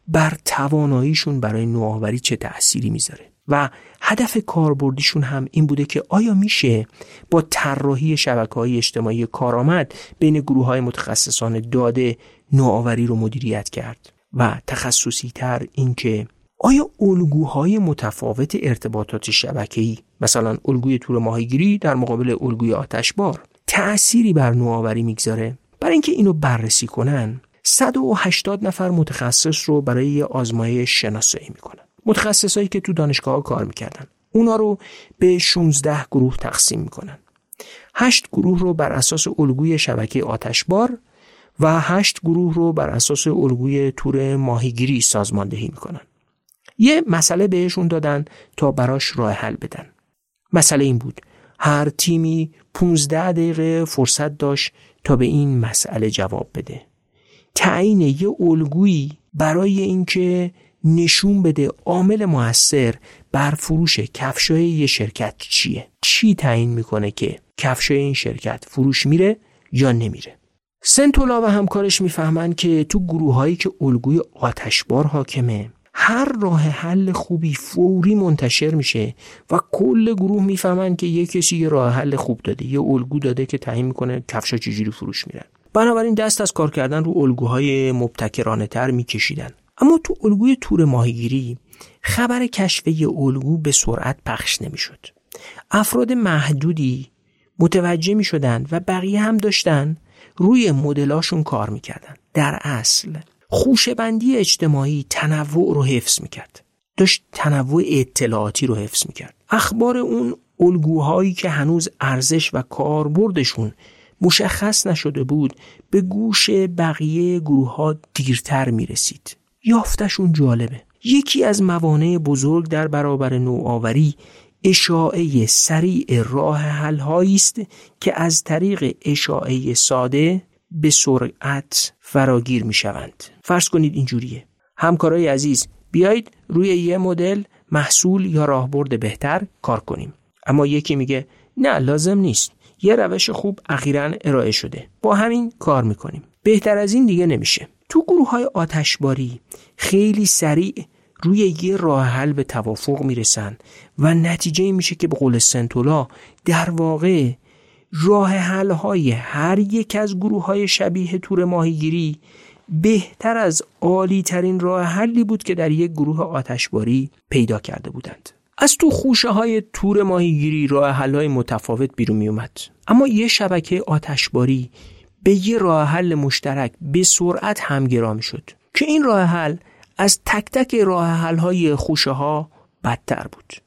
بر تواناییشون برای نوآوری چه تأثیری می‌ذاره؟ و هدف کاربردیشون هم این بوده که آیا میشه با طراحی شبکه های اجتماعی کارآمد بین گروه های متخصصان داده نوآوری رو مدیریت کرد؟ و تخصصی تر اینکه آیا الگوهای متفاوت ارتباطات شبکه‌ای مثلا الگوی تور ماهیگیری در مقابل الگوی آتشبار تأثیری بر نوآوری می‌گذاره؟ برای اینکه اینو بررسی کنن 180 نفر متخصص رو برای آزمایش شناسایی می‌کنن. متخصصایی که تو دانشگاه ها کار می‌کردن. اونا رو به 16 گروه تقسیم می‌کنن. 8 گروه رو بر اساس الگوی شبکه آتشبار و 8 گروه رو بر اساس الگوی تور ماهیگیری سازماندهی می‌کنن. یه مسئله بهشون دادن تا براش راه حل بدن. مسئله این بود. هر تیمی 15 دقیقه فرصت داشت تا به این مسئله جواب بده. تعیین یه الگویی برای اینکه نشون بده عامل موثر بر فروش کفشای یه شرکت چیه. چی تعیین می‌کنه که کفشای این شرکت فروش میره یا نمیره؟ سنتولا و همکارش می‌فهمن که تو گروه هایی که الگوی آتشبار حاکمه هر راه حل خوبی فوری منتشر میشه و کل گروه می‌فهمن که یه کسی یه راه حل خوب داده یه الگو داده که تعیین می‌کنه کفشا چجوری فروش میرن. بنابراین دست از کار کردن رو الگوهای مبتکرانه تر میکشیدن. اما تو الگوی تور ماهیگیری خبر کشف یه الگو به سرعت پخش نمی‌شد. افراد محدودی متوجه می شدن و بقیه هم داشتن روی مدلاشون کار می‌کردن. در اصل خوشبندی اجتماعی تنوع رو حفظ می‌کرد. داشت تنوع اطلاعاتی رو حفظ می‌کرد. اخبار اون الگوهایی که هنوز ارزش و کاربردشون مشخص نشده بود به گوش بقیه گروه ها دیرتر می‌رسید. یافتشون جالبه. یکی از موانع بزرگ در برابر نوآوری اشاعه سریع راه حل است که از طریق اشاعه ساده به سرعت فراگیر می شوند. فرض کنید اینجوریه. همکارای عزیز بیایید روی یه مدل محصول یا راهبرد بهتر کار کنیم. اما یکی میگه نه لازم نیست. یه روش خوب اخیرا ارائه شده. با همین کار می‌کنیم. بهتر از این دیگه نمیشه. تو گروه های آتشباری خیلی سریع روی یه راه حل به توافق می‌رسن و نتیجه میشه که به قول سنتولا در واقع راه حل های هر یک از گروه های شبیه تور ماهیگیری بهتر از عالی ترین راه حلی بود که در یک گروه آتشباری پیدا کرده بودند. از تو خوشه های تور ماهیگیری راه حل های متفاوت بیرون می اومد. اما یه شبکه آتشباری به یه راه حل مشترک به سرعت همگرا شد که این راه حل از تک تک راه حل های خوشه ها بدتر بود.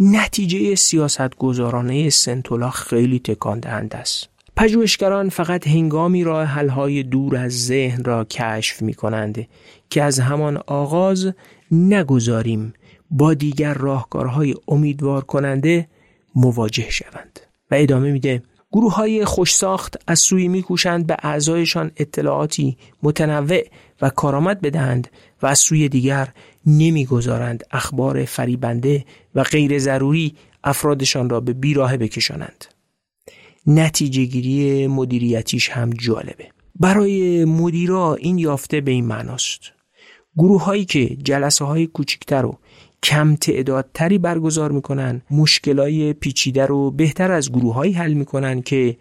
نتیجه سیاست گذارانه سنتولا خیلی تکان دهنده است. پژوهشگران فقط هنگامی راه حلهای دور از ذهن را کشف می کنند که از همان آغاز نگذاریم با دیگر راهکارهای امیدوار کننده مواجه شوند و ادامه میده گروه های خوش ساخت از سوی میکوشند به اعضایشان اطلاعاتی متنوع و کارآمد بدهند و از سوی دیگر نمی‌گذارند اخبار فریبنده و غیر ضروری افرادشان را به بیراه بکشانند. نتیجه گیری مدیریتیش هم جالبه. برای مدیرا این یافته به این معناست. گروه هایی که جلسه های کوچکتر و کم تعدادتری برگزار می‌کنن مشکلای پیچیده رو بهتر از گروههایی حل می‌کنن که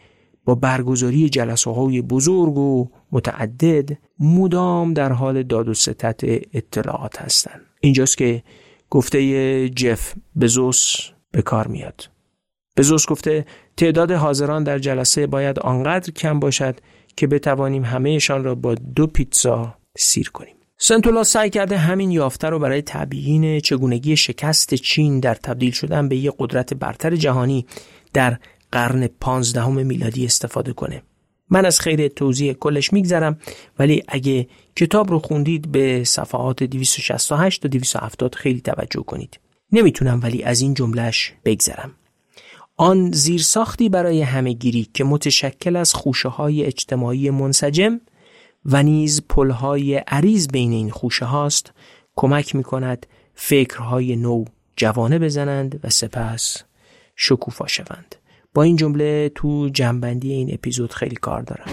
با برگزاری جلسه های بزرگ و متعدد مدام در حال داد و ستت اطلاعات هستند. اینجاست که گفته جف بزوس به کار میاد. بزوس گفته تعداد حاضران در جلسه باید آنقدر کم باشد که بتوانیم همهشان را با دو پیتزا سیر کنیم. سنتولا سعی کرده همین یافته رو برای تبیین چگونگی شکست چین در تبدیل شدن به یک قدرت برتر جهانی در قرن پانزدهم میلادی استفاده کنه. من از خیر توضیح کلش میگذرم ولی اگه کتاب رو خوندید به صفحات 268 تا 270 خیلی توجه کنید. نمی‌تونم ولی از این جملهش بگذرم. آن زیرساختی برای همهگیری که متشکل از خوشه های اجتماعی منسجم و نیز پلهای عریض بین این خوشه هاست کمک می کند فکرهای نو جوانه بزنند و سپس شکوفا شوند با این جمله تو جنبندی این اپیزود خیلی کار دارم.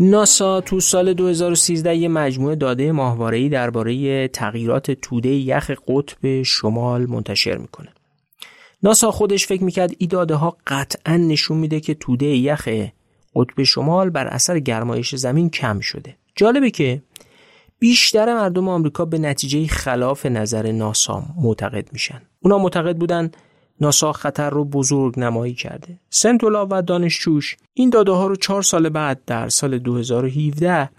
ناسا تو سال 2013 یه مجموعه داده ماهواره‌ای درباره تغییرات توده یخ قطب شمال منتشر می‌کنه. ناسا خودش فکر می‌کرد این داده ها قطعا نشون میده که توده یخ قطب شمال بر اثر گرمایش زمین کم شده. جالبه که بیشتر مردم آمریکا به نتیجه خلاف نظر ناسا معتقد میشن. اونا معتقد بودن ناسا خطر رو بزرگ نمایی کرده. سنتولا و دانشجوش این داده ها رو چهار سال بعد در سال 2017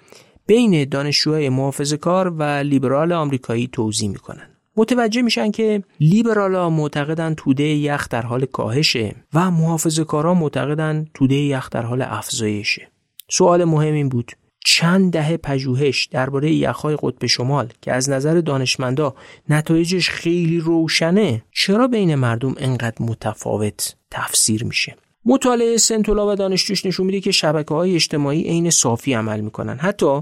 بین دانشجوهای محافظ کار و لیبرال آمریکایی توضیح می‌کنن. متوجه میشن که لیبرالا معتقدن توده یخ در حال کاهشه و محافظ کارا معتقدن توده یخ در حال افزایشه. سوال مهم این بود چند دهه پژوهش درباره یخهای قطب شمال که از نظر دانشمندا نتایجش خیلی روشنه چرا بین مردم انقدر متفاوت تفسیر میشه؟ مطالعه سنتولا و دانشجوش نشون میده که شبکه های اجتماعی عین صافی عمل می‌کنن. حتی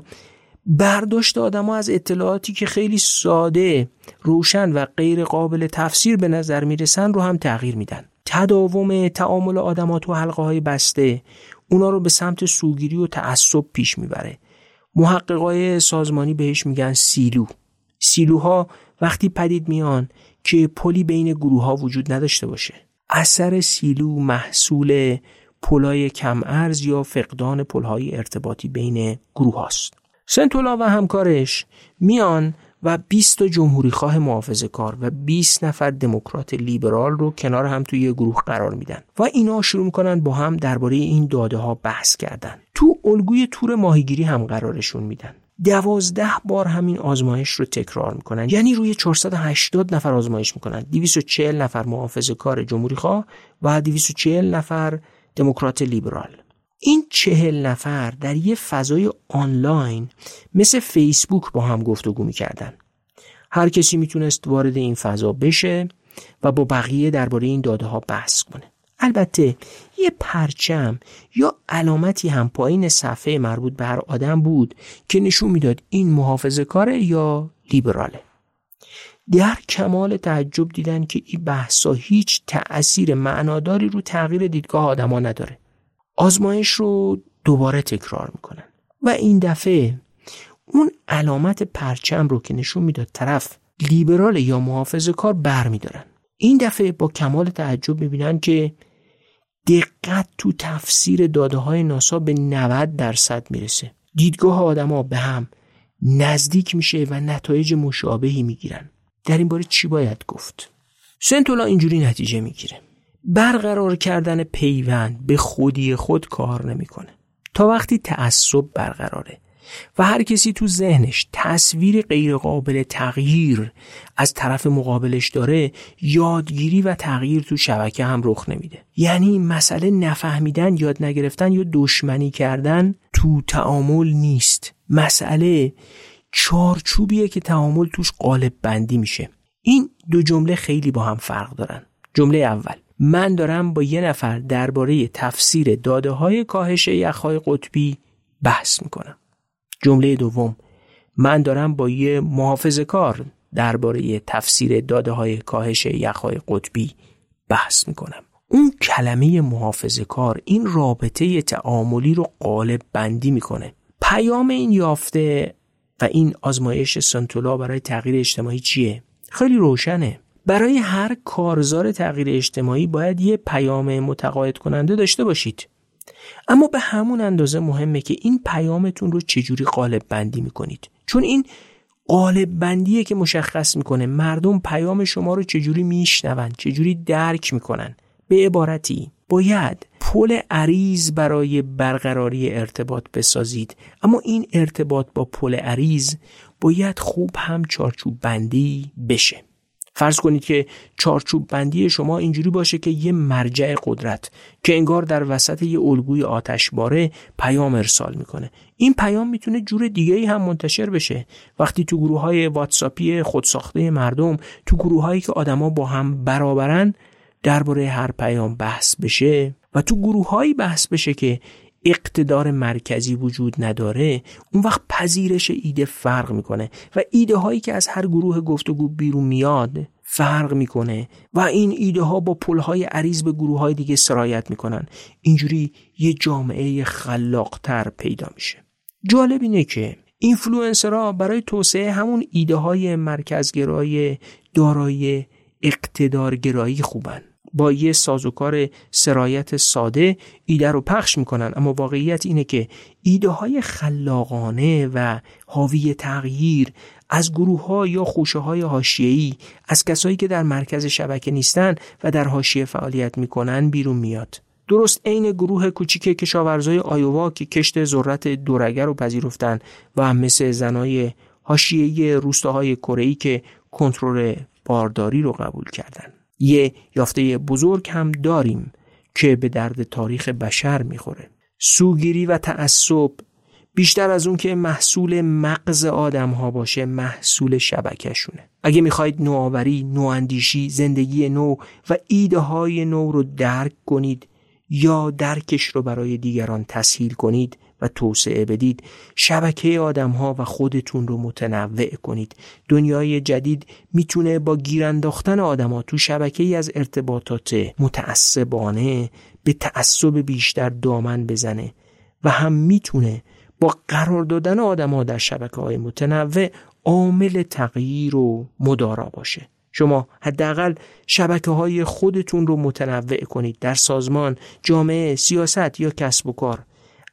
برداشت آدما از اطلاعاتی که خیلی ساده روشن و غیر قابل تفسیر به نظر می‌رسن رو هم تغییر میدن. تداوم تعامل آدما تو حلقه های بسته اونا رو به سمت سوگیری و تعصب پیش می‌بره. محققای سازمانی بهش میگن سیلو. سیلوها وقتی پدید میان که پلی بین گروه ها وجود نداشته باشه. اثر سیلو محصول پلای کم ارز یا فقدان پلهای ارتباطی بین گروه هاست سنتولا و همکارش میان و 20 جمهوری خواه محافظه کار و 20 نفر دموکرات لیبرال رو کنار هم توی یه گروه قرار میدن. و اینا شروع می‌کنن با هم درباره این داده ها بحث کردن. تو الگوی تور ماهیگیری هم قرارشون میدن. دوازده بار همین آزمایش رو تکرار می‌کنن. یعنی روی 480 نفر آزمایش می‌کنن. 240 نفر محافظه کار جمهوری خواه و 240 نفر دموکرات لیبرال. این چهل نفر در یه فضای آنلاین مثل فیسبوک با هم گفتگو می‌کردن. هر کسی می‌تونست وارد این فضا بشه و با بقیه درباره این داده ها بحث کنه. البته یه پرچم یا علامتی هم پایین صفحه مربوط به هر آدم بود که نشون می‌داد این محافظه کاره یا لیبراله. در کمال تعجب دیدن که این بحثا هیچ تأثیر معناداری رو تغییر دیدگاه آدما نداره. آزمایش رو دوباره تکرار می‌کنن. و این دفعه اون علامت پرچم رو که نشون می‌داد طرف لیبرال یا محافظ کار بر میدارن این دفعه با کمال تعجب می‌بینن که دقت تو تفسیر داده های ناسا به 90 درصد می‌رسه. دیدگاه آدما به هم نزدیک میشه و نتایج مشابهی می‌گیرن. در این باره چی باید گفت؟ سنتولا اینجوری نتیجه می‌گیره. برقرار کردن پیوند به خودی خود کار نمی‌کنه. تا وقتی تعصب برقراره و هر کسی تو ذهنش تصویر غیرقابل تغییر از طرف مقابلش داره یادگیری و تغییر تو شبکه هم رخ نمیده. یعنی مسئله نفهمیدن یاد نگرفتن یا دشمنی کردن تو تعامل نیست. مسئله چارچوبیه که تعامل توش قالب بندی میشه. این دو جمله خیلی با هم فرق دارن. جمله اول. من دارم با یه نفر درباره تفسیر داده های کاهش یخهای قطبی بحث می‌کنم. جمله دوم من دارم با یه محافظ کار درباره تفسیر داده های کاهش یخهای قطبی بحث می‌کنم. اون کلمه محافظ کار این رابطه تعاملی رو قالب بندی می‌کنه. پیام این یافته و این آزمایش سنتولا برای تغییر اجتماعی چیه؟ خیلی روشنه. برای هر کارزار تغییر اجتماعی باید یه پیام متقاعد کننده داشته باشید. اما به همون اندازه مهمه که این پیامتون رو چجوری قالب بندی می‌کنید. چون این قالب بندیه که مشخص می‌کنه مردم پیام شما رو چجوری میشنون چجوری درک می‌کنن. به عبارتی باید پل عریض برای برقراری ارتباط بسازید. اما این ارتباط با پل عریض باید خوب هم چارچوب بندی بشه. فرض کنید که چارچوب بندی شما اینجوری باشه که یه مرجع قدرت که انگار در وسط یه الگوی آتشباره پیام ارسال می‌کنه. این پیام می‌تونه جور دیگه ای هم منتشر بشه. وقتی تو گروه های واتساپی خودساخته مردم تو گروه هایی که آدما با هم برابرن درباره هر پیام بحث بشه و تو گروه هایی بحث بشه که اقتدار مرکزی وجود نداره اون وقت پذیرش ایده فرق می‌کنه و ایده هایی که از هر گروه گفتگو بیرون میاد فرق می‌کنه و این ایده ها با پل های عریض به گروه های دیگه سرایت می‌کنن. اینجوری یه جامعه خلاقتر پیدا میشه. جالب اینه که اینفلوئنسرها برای توسعه همون ایده های مرکزگرای دارای اقتدارگرایی خوبن. با یه سازوکار سرایت ساده ایده رو پخش می‌کنن. اما واقعیت اینه که ایده های خلاقانه و حاوی تغییر از گروه ها یا خوشه های هاشیهی از کسایی که در مرکز شبکه نیستن و در حاشیه فعالیت می‌کنن بیرون میاد. درست عین گروه کوچیک کشاورزای آیووا که کشت ذرت دورگر رو پذیرفتن و مثل زنای حاشیه‌ای روستاهای کره که کنترل بارداری رو قبول کردن. یه یافته بزرگ هم داریم که به درد تاریخ بشر می‌خوره. سوگیری و تعصب بیشتر از اون که محصول مغز آدم ها باشه محصول شبکهشونه. اگه می‌خواید نوآوری، نواندیشی، زندگی نو و ایده های نو رو درک کنید یا درکش رو برای دیگران تسهیل کنید و توسعه بدید. شبکه آدم ها و خودتون رو متنوع کنید. دنیای جدید می‌تونه با گیرانداختن آدم ها تو شبکه ای از ارتباطات متعصبانه به تعصب بیشتر دامن بزنه و هم می‌تونه با قرار دادن آدم ها در شبکه های متنوع عامل تغییر و مدارا باشه. شما حداقل شبکه های خودتون رو متنوع کنید در سازمان، جامعه، سیاست یا کسب و کار.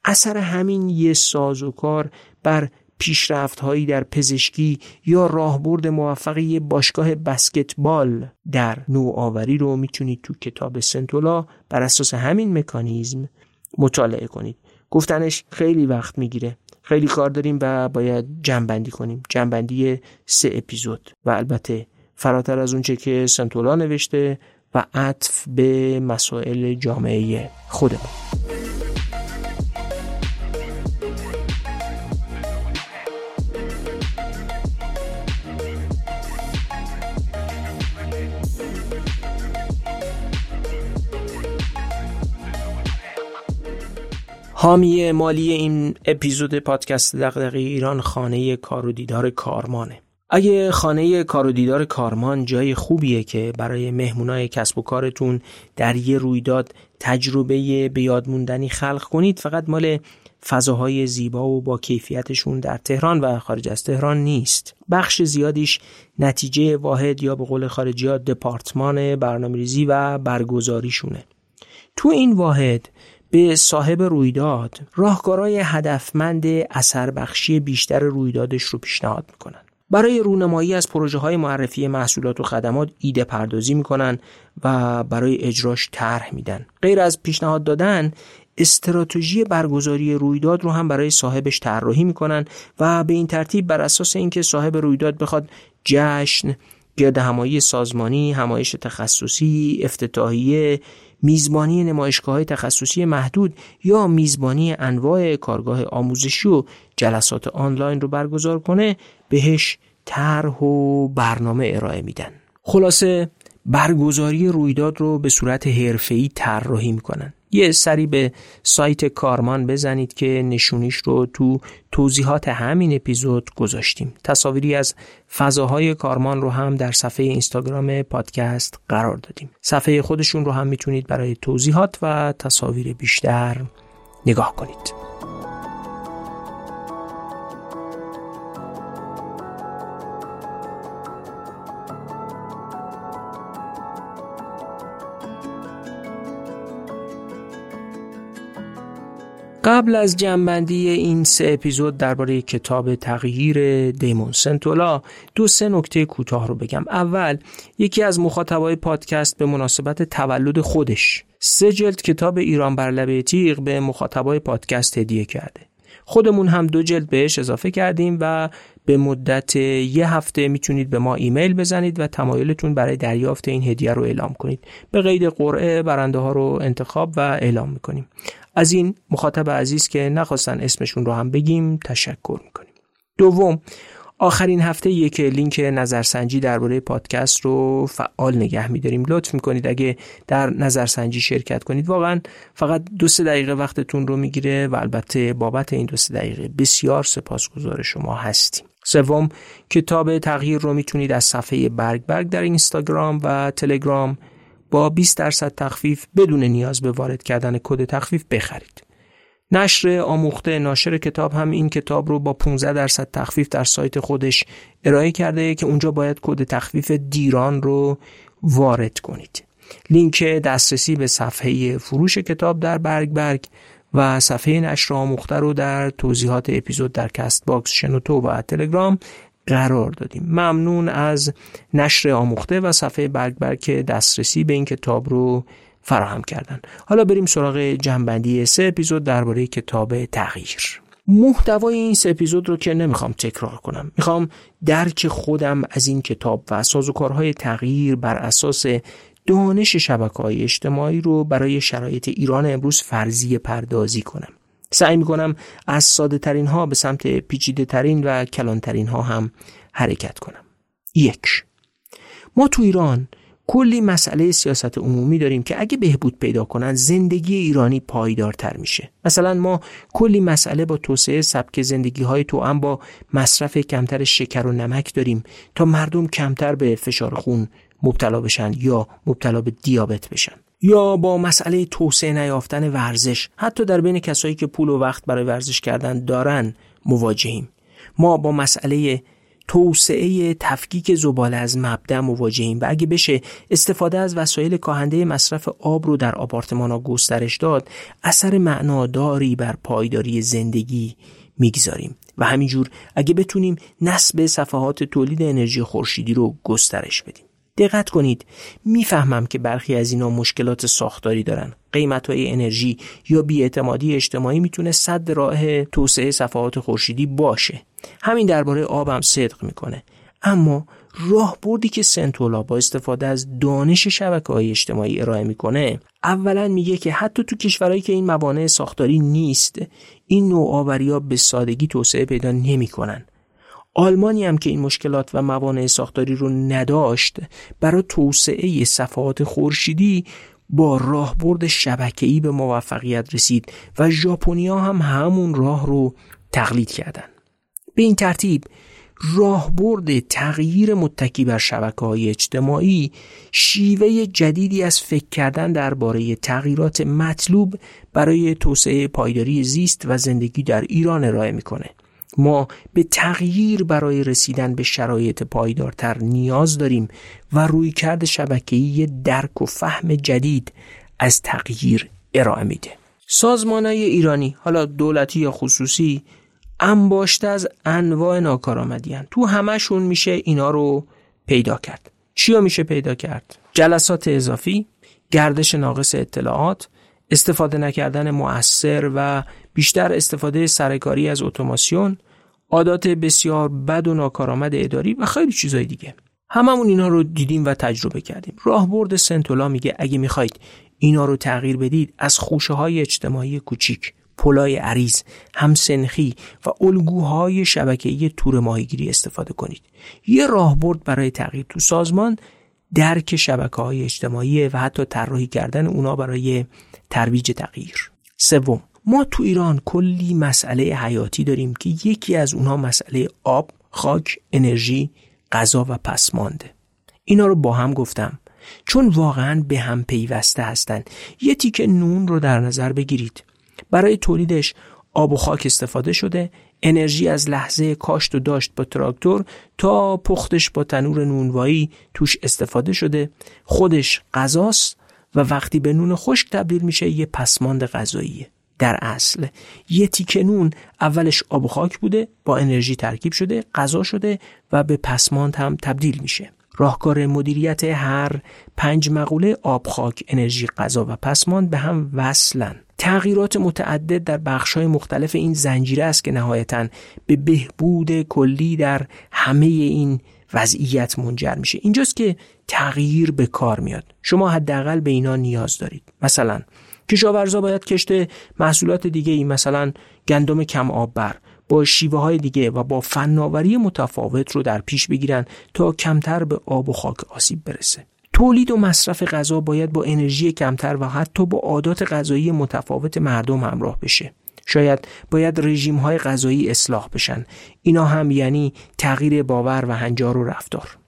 اثر همین یه ساز و کار بر پیشرفت هایی در پزشکی یا راهبرد موفقی باشگاه بسکتبال در نوآوری رو می‌تونید تو کتاب سنتولا بر اساس همین مکانیزم مطالعه کنید. گفتنش خیلی وقت می‌گیره. خیلی کار داریم و باید جنبندی کنیم. جنبندی سه اپیزود و البته فراتر از اونچه که سنتولا نوشته و عطف به مسائل جامعه خودمون. حامی مالی این اپیزود پادکست دغدغه ایران خانه کار و دیدار کارمانه. اگه خانه کار و دیدار کارمان جای خوبیه که برای مهمونای کسب و کارتون در یه رویداد تجربه به یاد موندنی خلق کنید فقط مال فضاهای زیبا و با کیفیتشون در تهران و خارج از تهران نیست. بخش زیادیش نتیجه واحد یا به قول خارجی ها دپارتمان برنامه‌ریزی و برگزاریشونه. تو این واحد به صاحب رویداد راهکارهای هدفمند اثر بخشی بیشتر رویدادش رو پیشنهاد می‌کنن. برای رونمایی از پروژه های معرفی محصولات و خدمات ایده پردازی می‌کنن و برای اجراش طرح میدن. غیر از پیشنهاد دادن استراتژی برگزاری رویداد رو هم برای صاحبش طراحی می‌کنن و به این ترتیب بر اساس اینکه صاحب رویداد بخواد جشن گرد همایی سازمانی، همایش تخصصی، افتتاحیه، میزبانی نمایشگاه های تخصصی محدود یا میزبانی انواع کارگاه آموزشی و جلسات آنلاین رو برگزار کنه بهش طرح و برنامه ارائه میدن. خلاصه برگزاری رویداد رو به صورت حرفه‌ای طراحی می‌کنن. یه سری به سایت کارمان بزنید که نشونیش رو تو توضیحات همین اپیزود گذاشتیم. تصاویری از فضاهای کارمان رو هم در صفحه اینستاگرام پادکست قرار دادیم. صفحه خودشون رو هم می‌تونید برای توضیحات و تصاویر بیشتر نگاه کنید. قبل از جنبندی این سه اپیزود درباره کتاب تغییر دیمون سنتولا دو سه نکته کوتاه رو بگم. اول یکی از مخاطبای پادکست به مناسبت تولد خودش سه جلد کتاب ایران بر لبه تیغ به مخاطبای پادکست هدیه کرده. خودمون هم دو جلد بهش اضافه کردیم و به مدت یه هفته می‌تونید به ما ایمیل بزنید و تمایلتون برای دریافت این هدیه رو اعلام کنید. به قید قرعه برنده ها رو انتخاب و اعلام می‌کنیم. از این مخاطب عزیز که نخواستن اسمشون رو هم بگیم تشکر می‌کنیم. دوم آخرین هفته یک لینک نظرسنجی درباره پادکست رو فعال نگه میداریم. لطف می‌کنید اگه در نظرسنجی شرکت کنید. واقعا فقط دو سه دقیقه وقتتون رو می‌گیره و البته بابت این دو سه دقیقه بسیار سپاسگزار شما هستیم. سوم کتاب تغییر رو می‌تونید از صفحه برگ برگ در اینستاگرام و تلگرام با 20 درصد تخفیف بدون نیاز به وارد کردن کد تخفیف بخرید. نشر آموخته ناشر کتاب هم این کتاب رو با 15 درصد تخفیف در سایت خودش ارائه کرده که اونجا باید کد تخفیف دیران رو وارد کنید. لینک دسترسی به صفحه فروش کتاب در برگ برگ و صفحه نشر آموخته رو در توضیحات اپیزود در Castbox شنوتو و تلگرام قرار دادیم ممنون از نشر آموخته و صفحه برگ برگ که دسترسی به این کتاب رو فراهم کردن. حالا بریم سراغ جمع‌بندی سه اپیزود درباره کتاب تغییر. محتوای این سه اپیزود رو که نمی‌خوام تکرار کنم. می‌خوام درک خودم از این کتاب و سازوکارهای تغییر بر اساس دانش شبکه های اجتماعی رو برای شرایط ایران امروز فرضی پردازی کنم. سعی می‌کنم از ساده ترین ها به سمت پیچیده ترین و کلان ترین ها هم حرکت کنم. یک. ما تو ایران کلی مسئله سیاست عمومی داریم که اگه بهبود پیدا کنن زندگی ایرانی پایدارتر میشه. مثلا ما کلی مسئله با توسعه سبک زندگی های تو با مصرف کمتر شکر و نمک داریم تا مردم کمتر به فشار خون مبتلا بشن یا مبتلا به دیابت بشن. یا با مسئله توسعه نیافتن ورزش. حتی در بین کسایی که پول و وقت برای ورزش کردن دارن مواجهیم. ما با مسئله توسعه تفکیک زباله از مبدع مواجهیم و اگه بشه استفاده از وسایل کاهنده مصرف آب رو در آپارتمان ها گسترش داد اثر معناداری بر پایداری زندگی می‌گذاریم. و همینجور اگه بتونیم نسب صفحات تولید انرژی خورشیدی رو گسترش بدیم. دقت کنید. می‌فهمم که برخی از اینا مشکلات ساختاری دارن. قیمت های انرژی یا بیاعتمادی اجتماعی می‌تونه صد راه توسعه صفحات خورشیدی باشه. همین درباره آبم صدق می‌کنه. اما راهبردی که سنتولا با استفاده از دانش شبکه های اجتماعی ارائه می‌کنه اولا میگه که حتی تو کشورهایی که این موانع ساختاری نیست این نوآوری ها به سادگی توسعه پیدا نمی‌کنن. آلمانی هم که این مشکلات و موانع ساختاری رو نداشت برای توسعه صفحات خورشیدی با راهبرد شبکه‌ای به موفقیت رسید و ژاپنیا هم همون راه رو تقلید کردند. به این ترتیب راهبرد تغییر متکی بر شبکه های اجتماعی شیوه جدیدی از فکر کردن درباره تغییرات مطلوب برای توسعه پایداری زیست و زندگی در ایران ارائه می‌کنه ما به تغییر برای رسیدن به شرایط پایدارتر نیاز داریم و روی کرد شبکه‌ای درک و فهم جدید از تغییر ارائه میده. سازمانهای ایرانی حالا دولتی یا خصوصی انباشته از انواع ناکارآمدی تو همشون میشه اینا رو پیدا کرد. چیا میشه پیدا کرد؟ جلسات اضافی گردش ناقص اطلاعات استفاده نکردن مؤثر و بیشتر استفاده سرکاری از اتوماسیون عادات بسیار بد و ناکارآمد اداری و خیلی چیزای دیگه. هممون اینا رو دیدیم و تجربه کردیم. راهبرد سنتولا میگه اگه می‌خواید اینا رو تغییر بدید از خوشه های اجتماعی کوچیک پلای عریض همسنخی و الگوهای شبکه‌ای تور ماهیگیری استفاده کنید. یه راهبرد برای تغییر تو سازمان درک شبکه های اجتماعی و حتی طراحی کردن اونا برای ترویج تغییر. سوم ما تو ایران کلی مسئله حیاتی داریم که یکی از اونها مسئله آب، خاک، انرژی، غذا و پسمانده اینا رو با هم گفتم. چون واقعا به هم پیوسته هستن. یه تیک نون رو در نظر بگیرید. برای تولیدش آب و خاک استفاده شده انرژی از لحظه کاشت و داشت با تراکتور تا پختش با تنور نونوایی توش استفاده شده. خودش غذاست و وقتی به نون خشک تبدیل میشه یه پسماند غذاییه. در اصل. یه تیکه نون اولش آب و خاک بوده با انرژی ترکیب شده غذا شده و به پسماند هم تبدیل میشه. راهکار مدیریت هر پنج مقوله آب خاک انرژی غذا و پسماند به هم وصلن. تغییرات متعدد در بخش‌های مختلف این زنجیره است که نهایتا به بهبود کلی در همه این وضعیت منجر میشه. اینجاست که تغییر به کار میاد. شما حداقل به اینا نیاز دارید. مثلا کشاورزا باید کشت محصولات دیگه ای مثلا گندم کم آببر با شیوه های دیگه و با فناوری متفاوت رو در پیش بگیرن تا کمتر به آب و خاک آسیب برسه. تولید و مصرف غذا باید با انرژی کمتر و حتی با عادات غذایی متفاوت مردم همراه بشه. شاید باید رژیم های غذایی اصلاح بشن. اینا هم یعنی تغییر باور و هنجار و رفتار.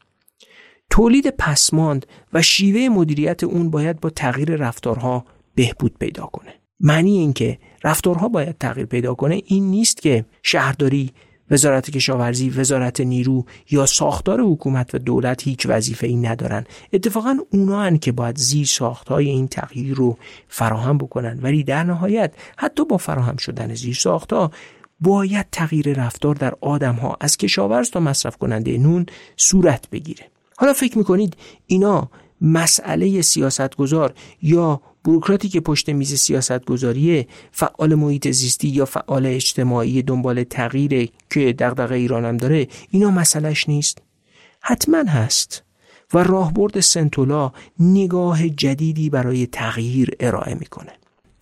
تولید پسماند و شیوه مدیریت اون باید با تغییر رفتارها بهبود پیدا کنه معنی اینکه رفتارها باید تغییر پیدا کنه این نیست که شهرداری وزارت کشاورزی، وزارت نیرو یا ساختار حکومت و دولت هیچ وظیفه ای ندارن. اتفاقا اونا هن که باید زیر ساختهای این تغییر رو فراهم بکنن ولی در نهایت حتی با فراهم شدن زیر ساختها باید تغییر رفتار در آدم ها از کشاورز تا مصرف کننده نون صورت بگیره. حالا فکر می‌کنید اینا مسئله سیاستگزار یا بروکراتی که پشت میز سیاست گذاریه فعال محیط زیستی یا فعال اجتماعی دنبال تغییر که دغدغه ایرانم داره اینا مسئلهش نیست. حتما هست. و راهبرد سنتولا نگاه جدیدی برای تغییر ارائه می‌کنه.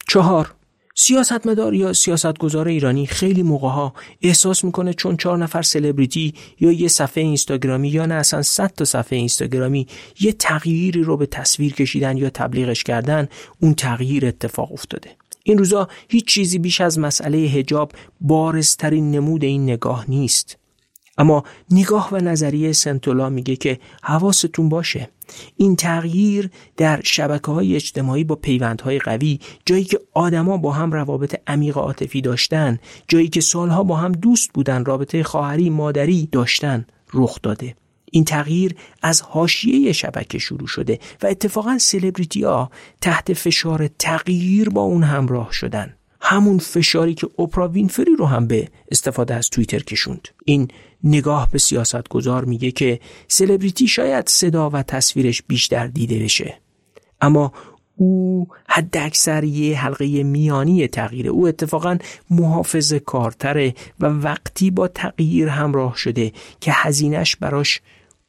چهار سیاستمدار یا سیاستگزار ایرانی خیلی موقع ها احساس می‌کنه چون چهار نفر سلبریتی یا یه صفحه اینستاگرامی یا نه اصلا صد تا صفحه اینستاگرامی یه تغییری رو به تصویر کشیدن یا تبلیغش کردن اون تغییر اتفاق افتاده. این روزا هیچ چیزی بیش از مسئله هجاب بارزترین نمود این نگاه نیست. اما نگاه و نظریه سنتولا میگه که حواستون باشه. این تغییر در شبکه های اجتماعی با پیوندهای قوی جایی که آدما با هم روابط عمیق عاطفی داشتن جایی که سالها با هم دوست بودن رابطه خواهری مادری داشتن رخ داده. این تغییر از حاشیه شبکه شروع شده و اتفاقا سلبریتی ها تحت فشار تغییر با اون همراه شدن. همون فشاری که اپرا وینفری رو هم به استفاده از توییتر کشوند. این نگاه به سیاست گذار میگه که سلبریتی شاید صدا و تصویرش بیشتر دیده بشه. اما او حد اکثر یه حلقه میانی تغییره او اتفاقا محافظ کارتره و وقتی با تغییر همراه شده که هزینش براش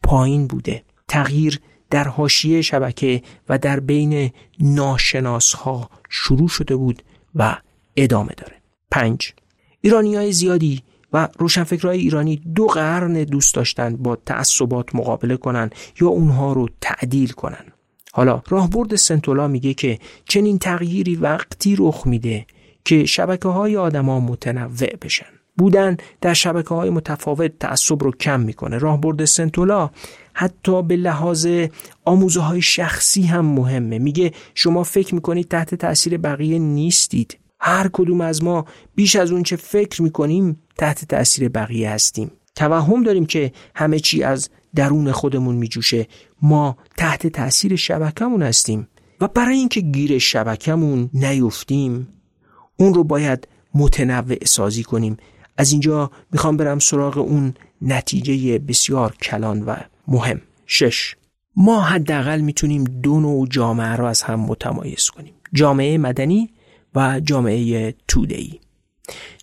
پایین بوده. تغییر در حاشیه شبکه و در بین ناشناس ها شروع شده بود و ادامه داره. پنج ایرانی های زیادی و روشنفکرهای ایرانی دو قرن دوست داشتند با تعصبات مقابله کنند یا اونها رو تعدیل کنند. حالا راهبرد سنتولا میگه که چنین تغییری وقتی رخ میده که شبکه های آدما متنوع بشن. بودن در شبکه های متفاوت تعصب رو کم می‌کنه. راهبرد سنتولا حتی به لحاظ آموزه های شخصی هم مهمه. میگه شما فکر می‌کنید تحت تاثیر بقیه نیستید. هر کدوم از ما بیش از اون چه فکر می‌کنیم تحت تأثیر بقیه هستیم. توهم داریم که همه چی از درون خودمون میجوشه. ما تحت تأثیر شبکمون هستیم و برای اینکه گیر شبکمون نیفتیم اون رو باید متنوع سازی کنیم. از اینجا می‌خوام برم سراغ اون نتیجه بسیار کلان و مهم. شش. ما حداقل می‌تونیم دو نوع جامعه رو از هم متمایز کنیم. جامعه مدنی و جامعه تودهی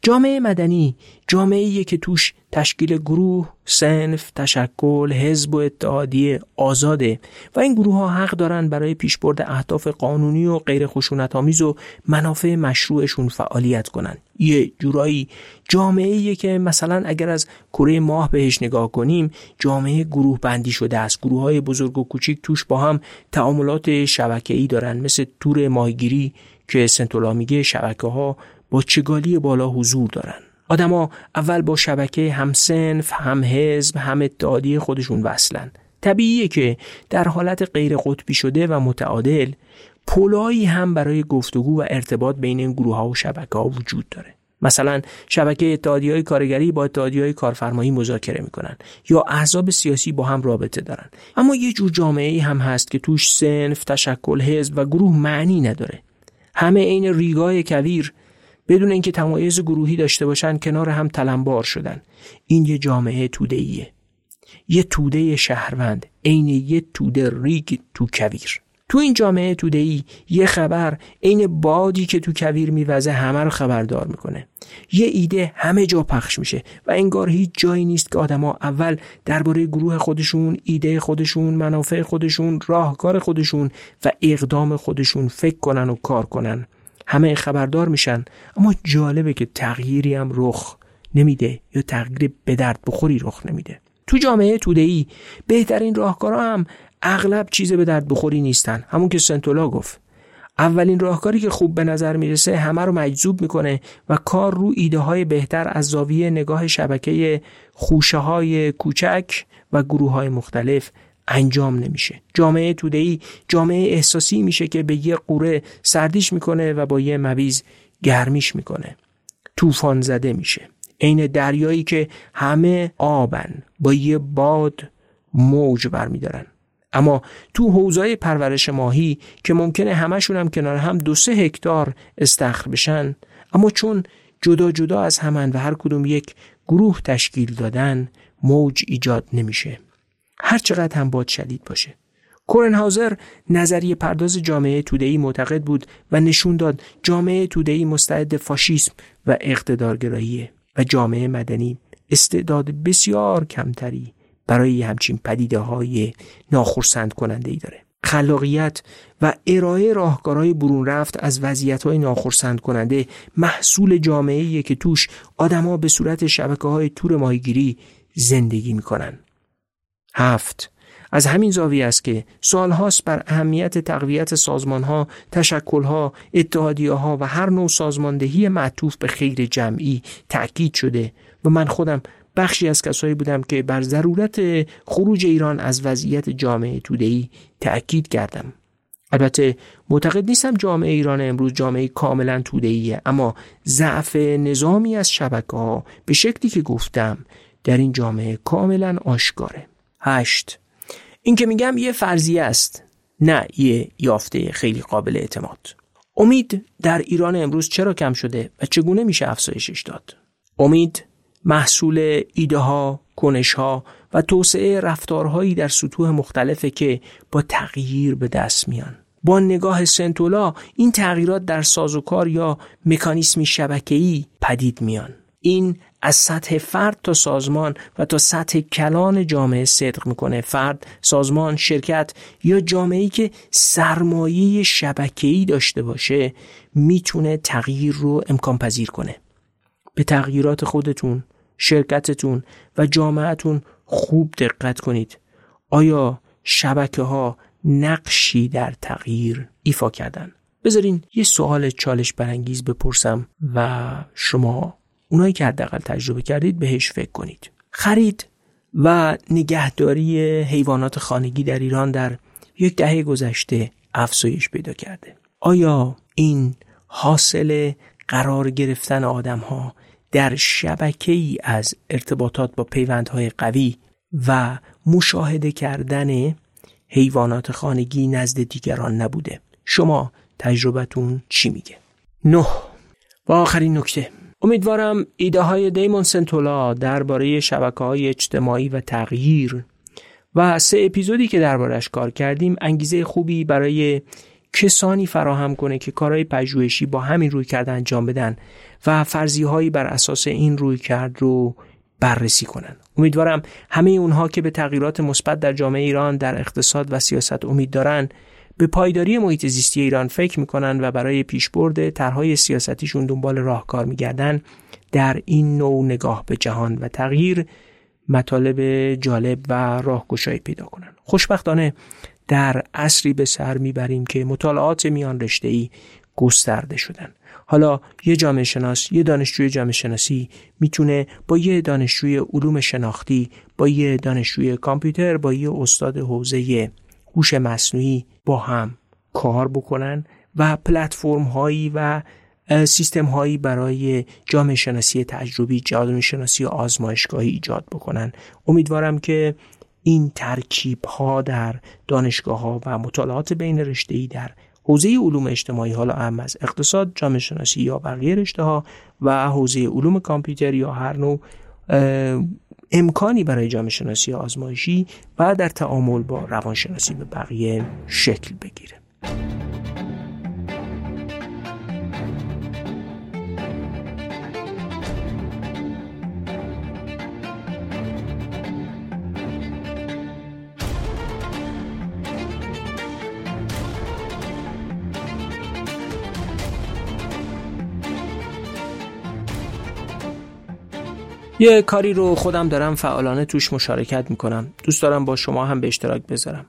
جامعه مدنی جامعه که توش تشکیل گروه، سنف، تشکل، حزب و اتحادیه آزاده و این گروه ها حق دارن برای پیشبرد اهداف قانونی و غیر خشونت آمیز و منافع مشروعشون فعالیت کنن. یه جورایی جامعه که مثلا اگر از کره ماه بهش نگاه کنیم جامعه گروه بندی شده است. گروه های بزرگ و کوچیک توش با هم تعاملات شبکه‌ای دارن مثل تور ماهیگیری که سنتولا میگه شبکه ها با چگالی بالا حضور دارن. آدما اول با شبکه هم سنف هم حزب هم اتحادی خودشون وصلن. طبیعیه که در حالت غیر قطبی شده و متعادل پولایی هم برای گفتگو و ارتباط بین این گروه ها و شبکه ها وجود داره. مثلا شبکه اتحادی های کارگری با اتحادی های کارفرمایی مذاکره می‌کنن یا احزاب سیاسی با هم رابطه دارن. اما یه جور جامعه هم هست که توش سنف، تشکل، حزب و گروه معنی نداره. همه عین ریگای کویر بدون اینکه تمایز گروهی داشته باشن کنار هم تلمبار شدن این یه جامعه توده ایه. یه توده شهروند عین یه توده ریگ تو کویر تو این جامعه توده ای یه خبر عین بادی که تو کویر میوزه همه رو خبردار می‌کنه. یه ایده همه جا پخش میشه و انگار هیچ جایی نیست که آدما اول درباره گروه خودشون ایده خودشون منافع خودشون راهکار خودشون و اقدام خودشون فکر کنن و کار کنن. همه خبردار میشن اما جالبه که تغییری هم رخ نمیده یا تغییر به درد بخوری رخ نمیده. تو جامعه توده ای بهترین راهکارا هم اغلب چیز به درد بخوری نیستن. همون که سنتولا گفت. اولین راهکاری که خوب به نظر می‌رسه همه رو مجذوب می‌کنه و کار رو ایده های بهتر از زاویه نگاه شبکه خوشه های کوچک و گروه های مختلف انجام نمیشه. جامعه تودهی جامعه احساسی میشه که به یه قوره سردیش می‌کنه و با یه مویز گرمیش می‌کنه. طوفان زده میشه. عین دریایی که همه آبن با یه باد موج برمیدارن. اما تو حوزای پرورش ماهی که ممکنه همشون هم کنار هم دو سه هکتار استخر بشن اما چون جدا جدا از همن و هر کدوم یک گروه تشکیل دادن موج ایجاد نمیشه. هر چقدر هم باد شدید باشه. کورنهاوزر نظریه پرداز جامعه تودهی معتقد بود و نشون داد جامعه تودهی مستعد فاشیسم و اقتدارگراییه و جامعه مدنی استعداد بسیار کمتری برای همچین پدیده های ناخرسند کننده ای داره. خلاقیت و ارائه راهکارهای برون رفت از وضعیت های ناخرسند کننده محصول جامعه که توش آدما به صورت شبکه های تور ماهیگیری زندگی می‌کنن. هفت از همین زاویه است که سالهاست بر اهمیت تقویت سازمانها، تشکلها، اتحادیه و هر نوع سازماندهی معطوف به خیر جمعی تأکید شده و من خودم بخشی از کسایی بودم که بر ضرورت خروج ایران از وضعیت جامعه تودهی تأکید کردم. البته معتقد نیستم جامعه ایران امروز جامعه کاملا تودهیه اما ضعف نظامی از شبکه ها به شکلی که گفتم در این جامعه کاملا آشکاره. هشت این که میگم یه فرضیه است نه یه یافته خیلی قابل اعتماد امید در ایران امروز چرا کم شده و چگونه میشه افزایشش داد امید محصول ایده ها کنش ها و توسعه رفتارهایی در سطوح مختلفه که با تغییر به دست میان. با نگاه سنتولا این تغییرات در سازوکار یا مکانیسمی شبکه‌ای پدید میان. این از سطح فرد تا سازمان و تا سطح کلان جامعه صدق می‌کنه. فرد سازمان شرکت یا جامعه‌ای که سرمایه شبکه‌ای داشته باشه می‌تونه تغییر رو امکان پذیر کنه. به تغییرات خودتون شرکتتون و جامعتون خوب دقت کنید. آیا شبکه ها نقشی در تغییر ایفا کردن؟ بذارین یه سوال چالش برانگیز بپرسم و شما اونایی که حداقل تجربه کردید بهش فکر کنید. خرید و نگهداری حیوانات خانگی در ایران در یک دهه گذشته افزایش پیدا کرده. آیا این حاصل قرار گرفتن آدم ها در شبکه ای از ارتباطات با پیوندهای قوی و مشاهده کردن حیوانات خانگی نزد دیگران نبوده. شما تجربتون چی میگه؟ نه. و آخرین نکته. امیدوارم ایده های دیمون سنتولا درباره شبکه های اجتماعی و تغییر و سه اپیزودی که دربارش کار کردیم انگیزه خوبی برای کسانی فراهم کنه که کارهای پژوهشی با همین روی کرد انجام بدن و فرضی هایی بر اساس این روی کرد رو بررسی کنن. امیدوارم همه اونها که به تغییرات مثبت در جامعه ایران در اقتصاد و سیاست امید دارن به پایداری محیط زیستی ایران فکر می‌کنن و برای پیشبرد طرحهای سیاستیشون دنبال راهکار میگردن در این نوع نگاه به جهان و تغییر مطالب جالب و راهگشایی پیدا کنن. خوشبختانه در عصری به سر می‌بریم که مطالعات میان رشته ای گسترده شدن. حالا یه جامعه شناس یه دانشجوی جامعه شناسی می‌تونه با یه دانشجوی علوم شناختی با یه دانشجوی کامپیوتر با یه استاد حوزه هوش مصنوعی با هم کار بکنن و پلتفرم هایی و سیستم هایی برای جامعه شناسی تجربی جامعه شناسی آزمایشگاهی ایجاد بکنن. امیدوارم که این ترکیب ها در دانشگاه ها و مطالعات بین رشته ای در حوزه علوم اجتماعی حالا اهم از اقتصاد جامعه شناسی یا بقیه رشته ها و حوزه علوم کامپیوتر یا هر نوع امکانی برای جامعه شناسی آزمایشی و در تعامل با روانشناسی به بقیه شکل بگیره. یه کاری رو خودم دارم فعالانه توش مشارکت می‌کنم. دوست دارم با شما هم به اشتراک بذارم.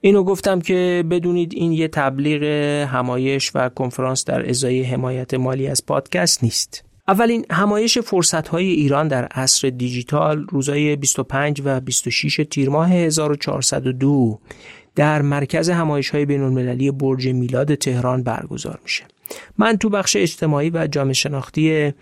اینو گفتم که بدونید این یه تبلیغ همایش و کنفرانس در ازای حمایت مالی از پادکست نیست. اولین همایش فرصت های ایران در عصر دیجیتال روزای 25 و 26 تیر ماه 1402 در مرکز همایش های بین المللی برج میلاد تهران برگزار میشه. من تو بخش اجتماعی و جامعه شناختی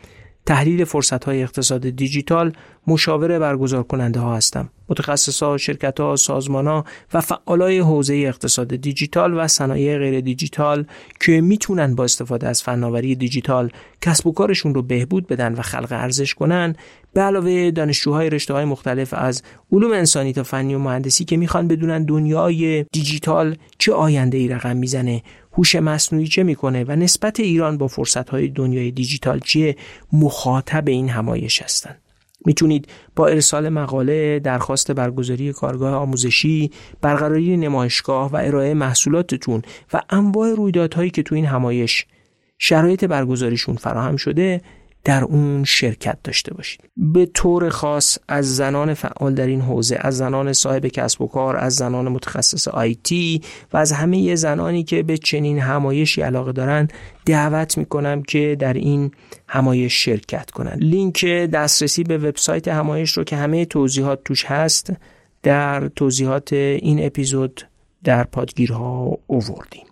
تحلیل فرصت های اقتصاد دیجیتال مشاور برگزار کننده ها هستم. متخصص ها، شرکت ها، سازمان ها و فعالای حوزه اقتصاد دیجیتال و صنایع غیر دیجیتال که می‌تونن با استفاده از فناوری دیجیتال کسب و کارشون رو بهبود بدن و خلق ارزش کنن به علاوه دانشجوهای رشته های مختلف از علوم انسانی تا فنی و مهندسی که می‌خوان بدونن دنیای دیجیتال چه آینده ای رقم می‌زنه هوش مصنوعی چه می‌کنه و نسبت ایران با فرصت های دنیای دیجیتال چیه مخاطب این همایش هستند می‌تونید با ارسال مقاله، درخواست برگزاری کارگاه آموزشی، برقراری نمایشگاه و ارائه محصولاتتون و انواع رویدادهایی که تو این همایش شرایط برگزاریشون فراهم شده در اون شرکت داشته باشید. به طور خاص از زنان فعال در این حوزه از زنان صاحب کسب و کار از زنان متخصص آیتی و از همه زنانی که به چنین همایشی علاقه دارن دعوت می‌کنم که در این همایش شرکت کنند. لینک دسترسی به وبسایت همایش رو که همه توضیحات توش هست در توضیحات این اپیزود در پادگیرها اووردیم.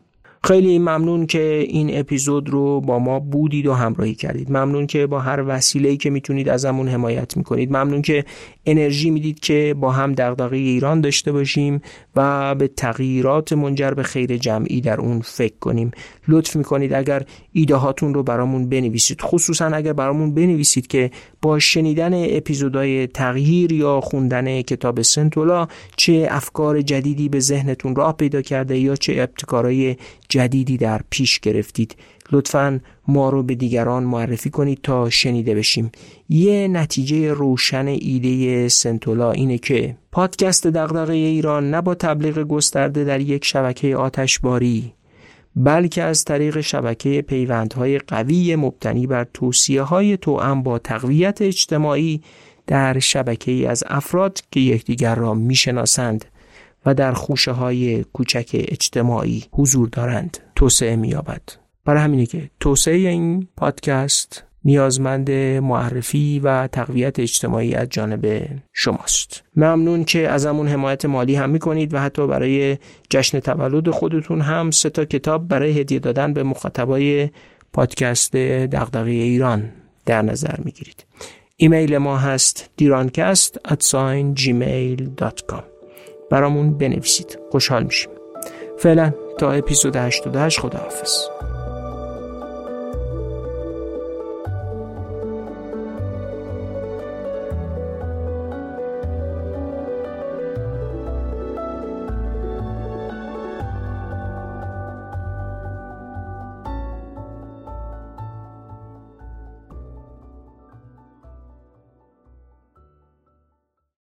خیلی ممنون که این اپیزود رو با ما بودید و همراهی کردید. ممنون که با هر وسیله‌ای که می‌تونید ازمون حمایت می‌کنید. ممنون که انرژی می‌دید که با هم دغدغه ایران داشته باشیم و به تغییرات منجر به خیر جمعی در اون فکر کنیم. لطف می‌کنید اگر ایده هاتون رو برامون بنویسید. خصوصا اگر برامون بنویسید که با شنیدن اپیزودهای تغییر یا خوندن کتاب سنتولا چه افکار جدیدی به ذهنتون راه پیدا کرده یا چه ابتکارهای جدیدی در پیش گرفتید. لطفا ما رو به دیگران معرفی کنید تا شنیده بشیم. یه نتیجه روشن ایده سنتولا اینه که پادکست دغدغه ایران نه با تبلیغ گسترده در یک شبکه آتشباری بلکه از طریق شبکه پیوندهای قوی مبتنی بر توصیه های توأم با تقویت اجتماعی در شبکه ای از افراد که یکدیگر را می‌شناسند و در خوشه های کوچک اجتماعی حضور دارند. توسعه مییابد. برای همینه که توسعه این پادکست نیازمند معرفی و تقویت اجتماعی از جانب شماست. ممنون که ازمون حمایت مالی هم می‌کنید و حتی برای جشن تولد خودتون هم سه تا کتاب برای هدیه دادن به مخاطبای پادکست دغدغه ایران در نظر می‌گیرید. ایمیل ما هست دیرانکست at gmail.com برامون بنویسید. خوشحال میشیم. فعلا تا اپیزود 88 خداحافظ.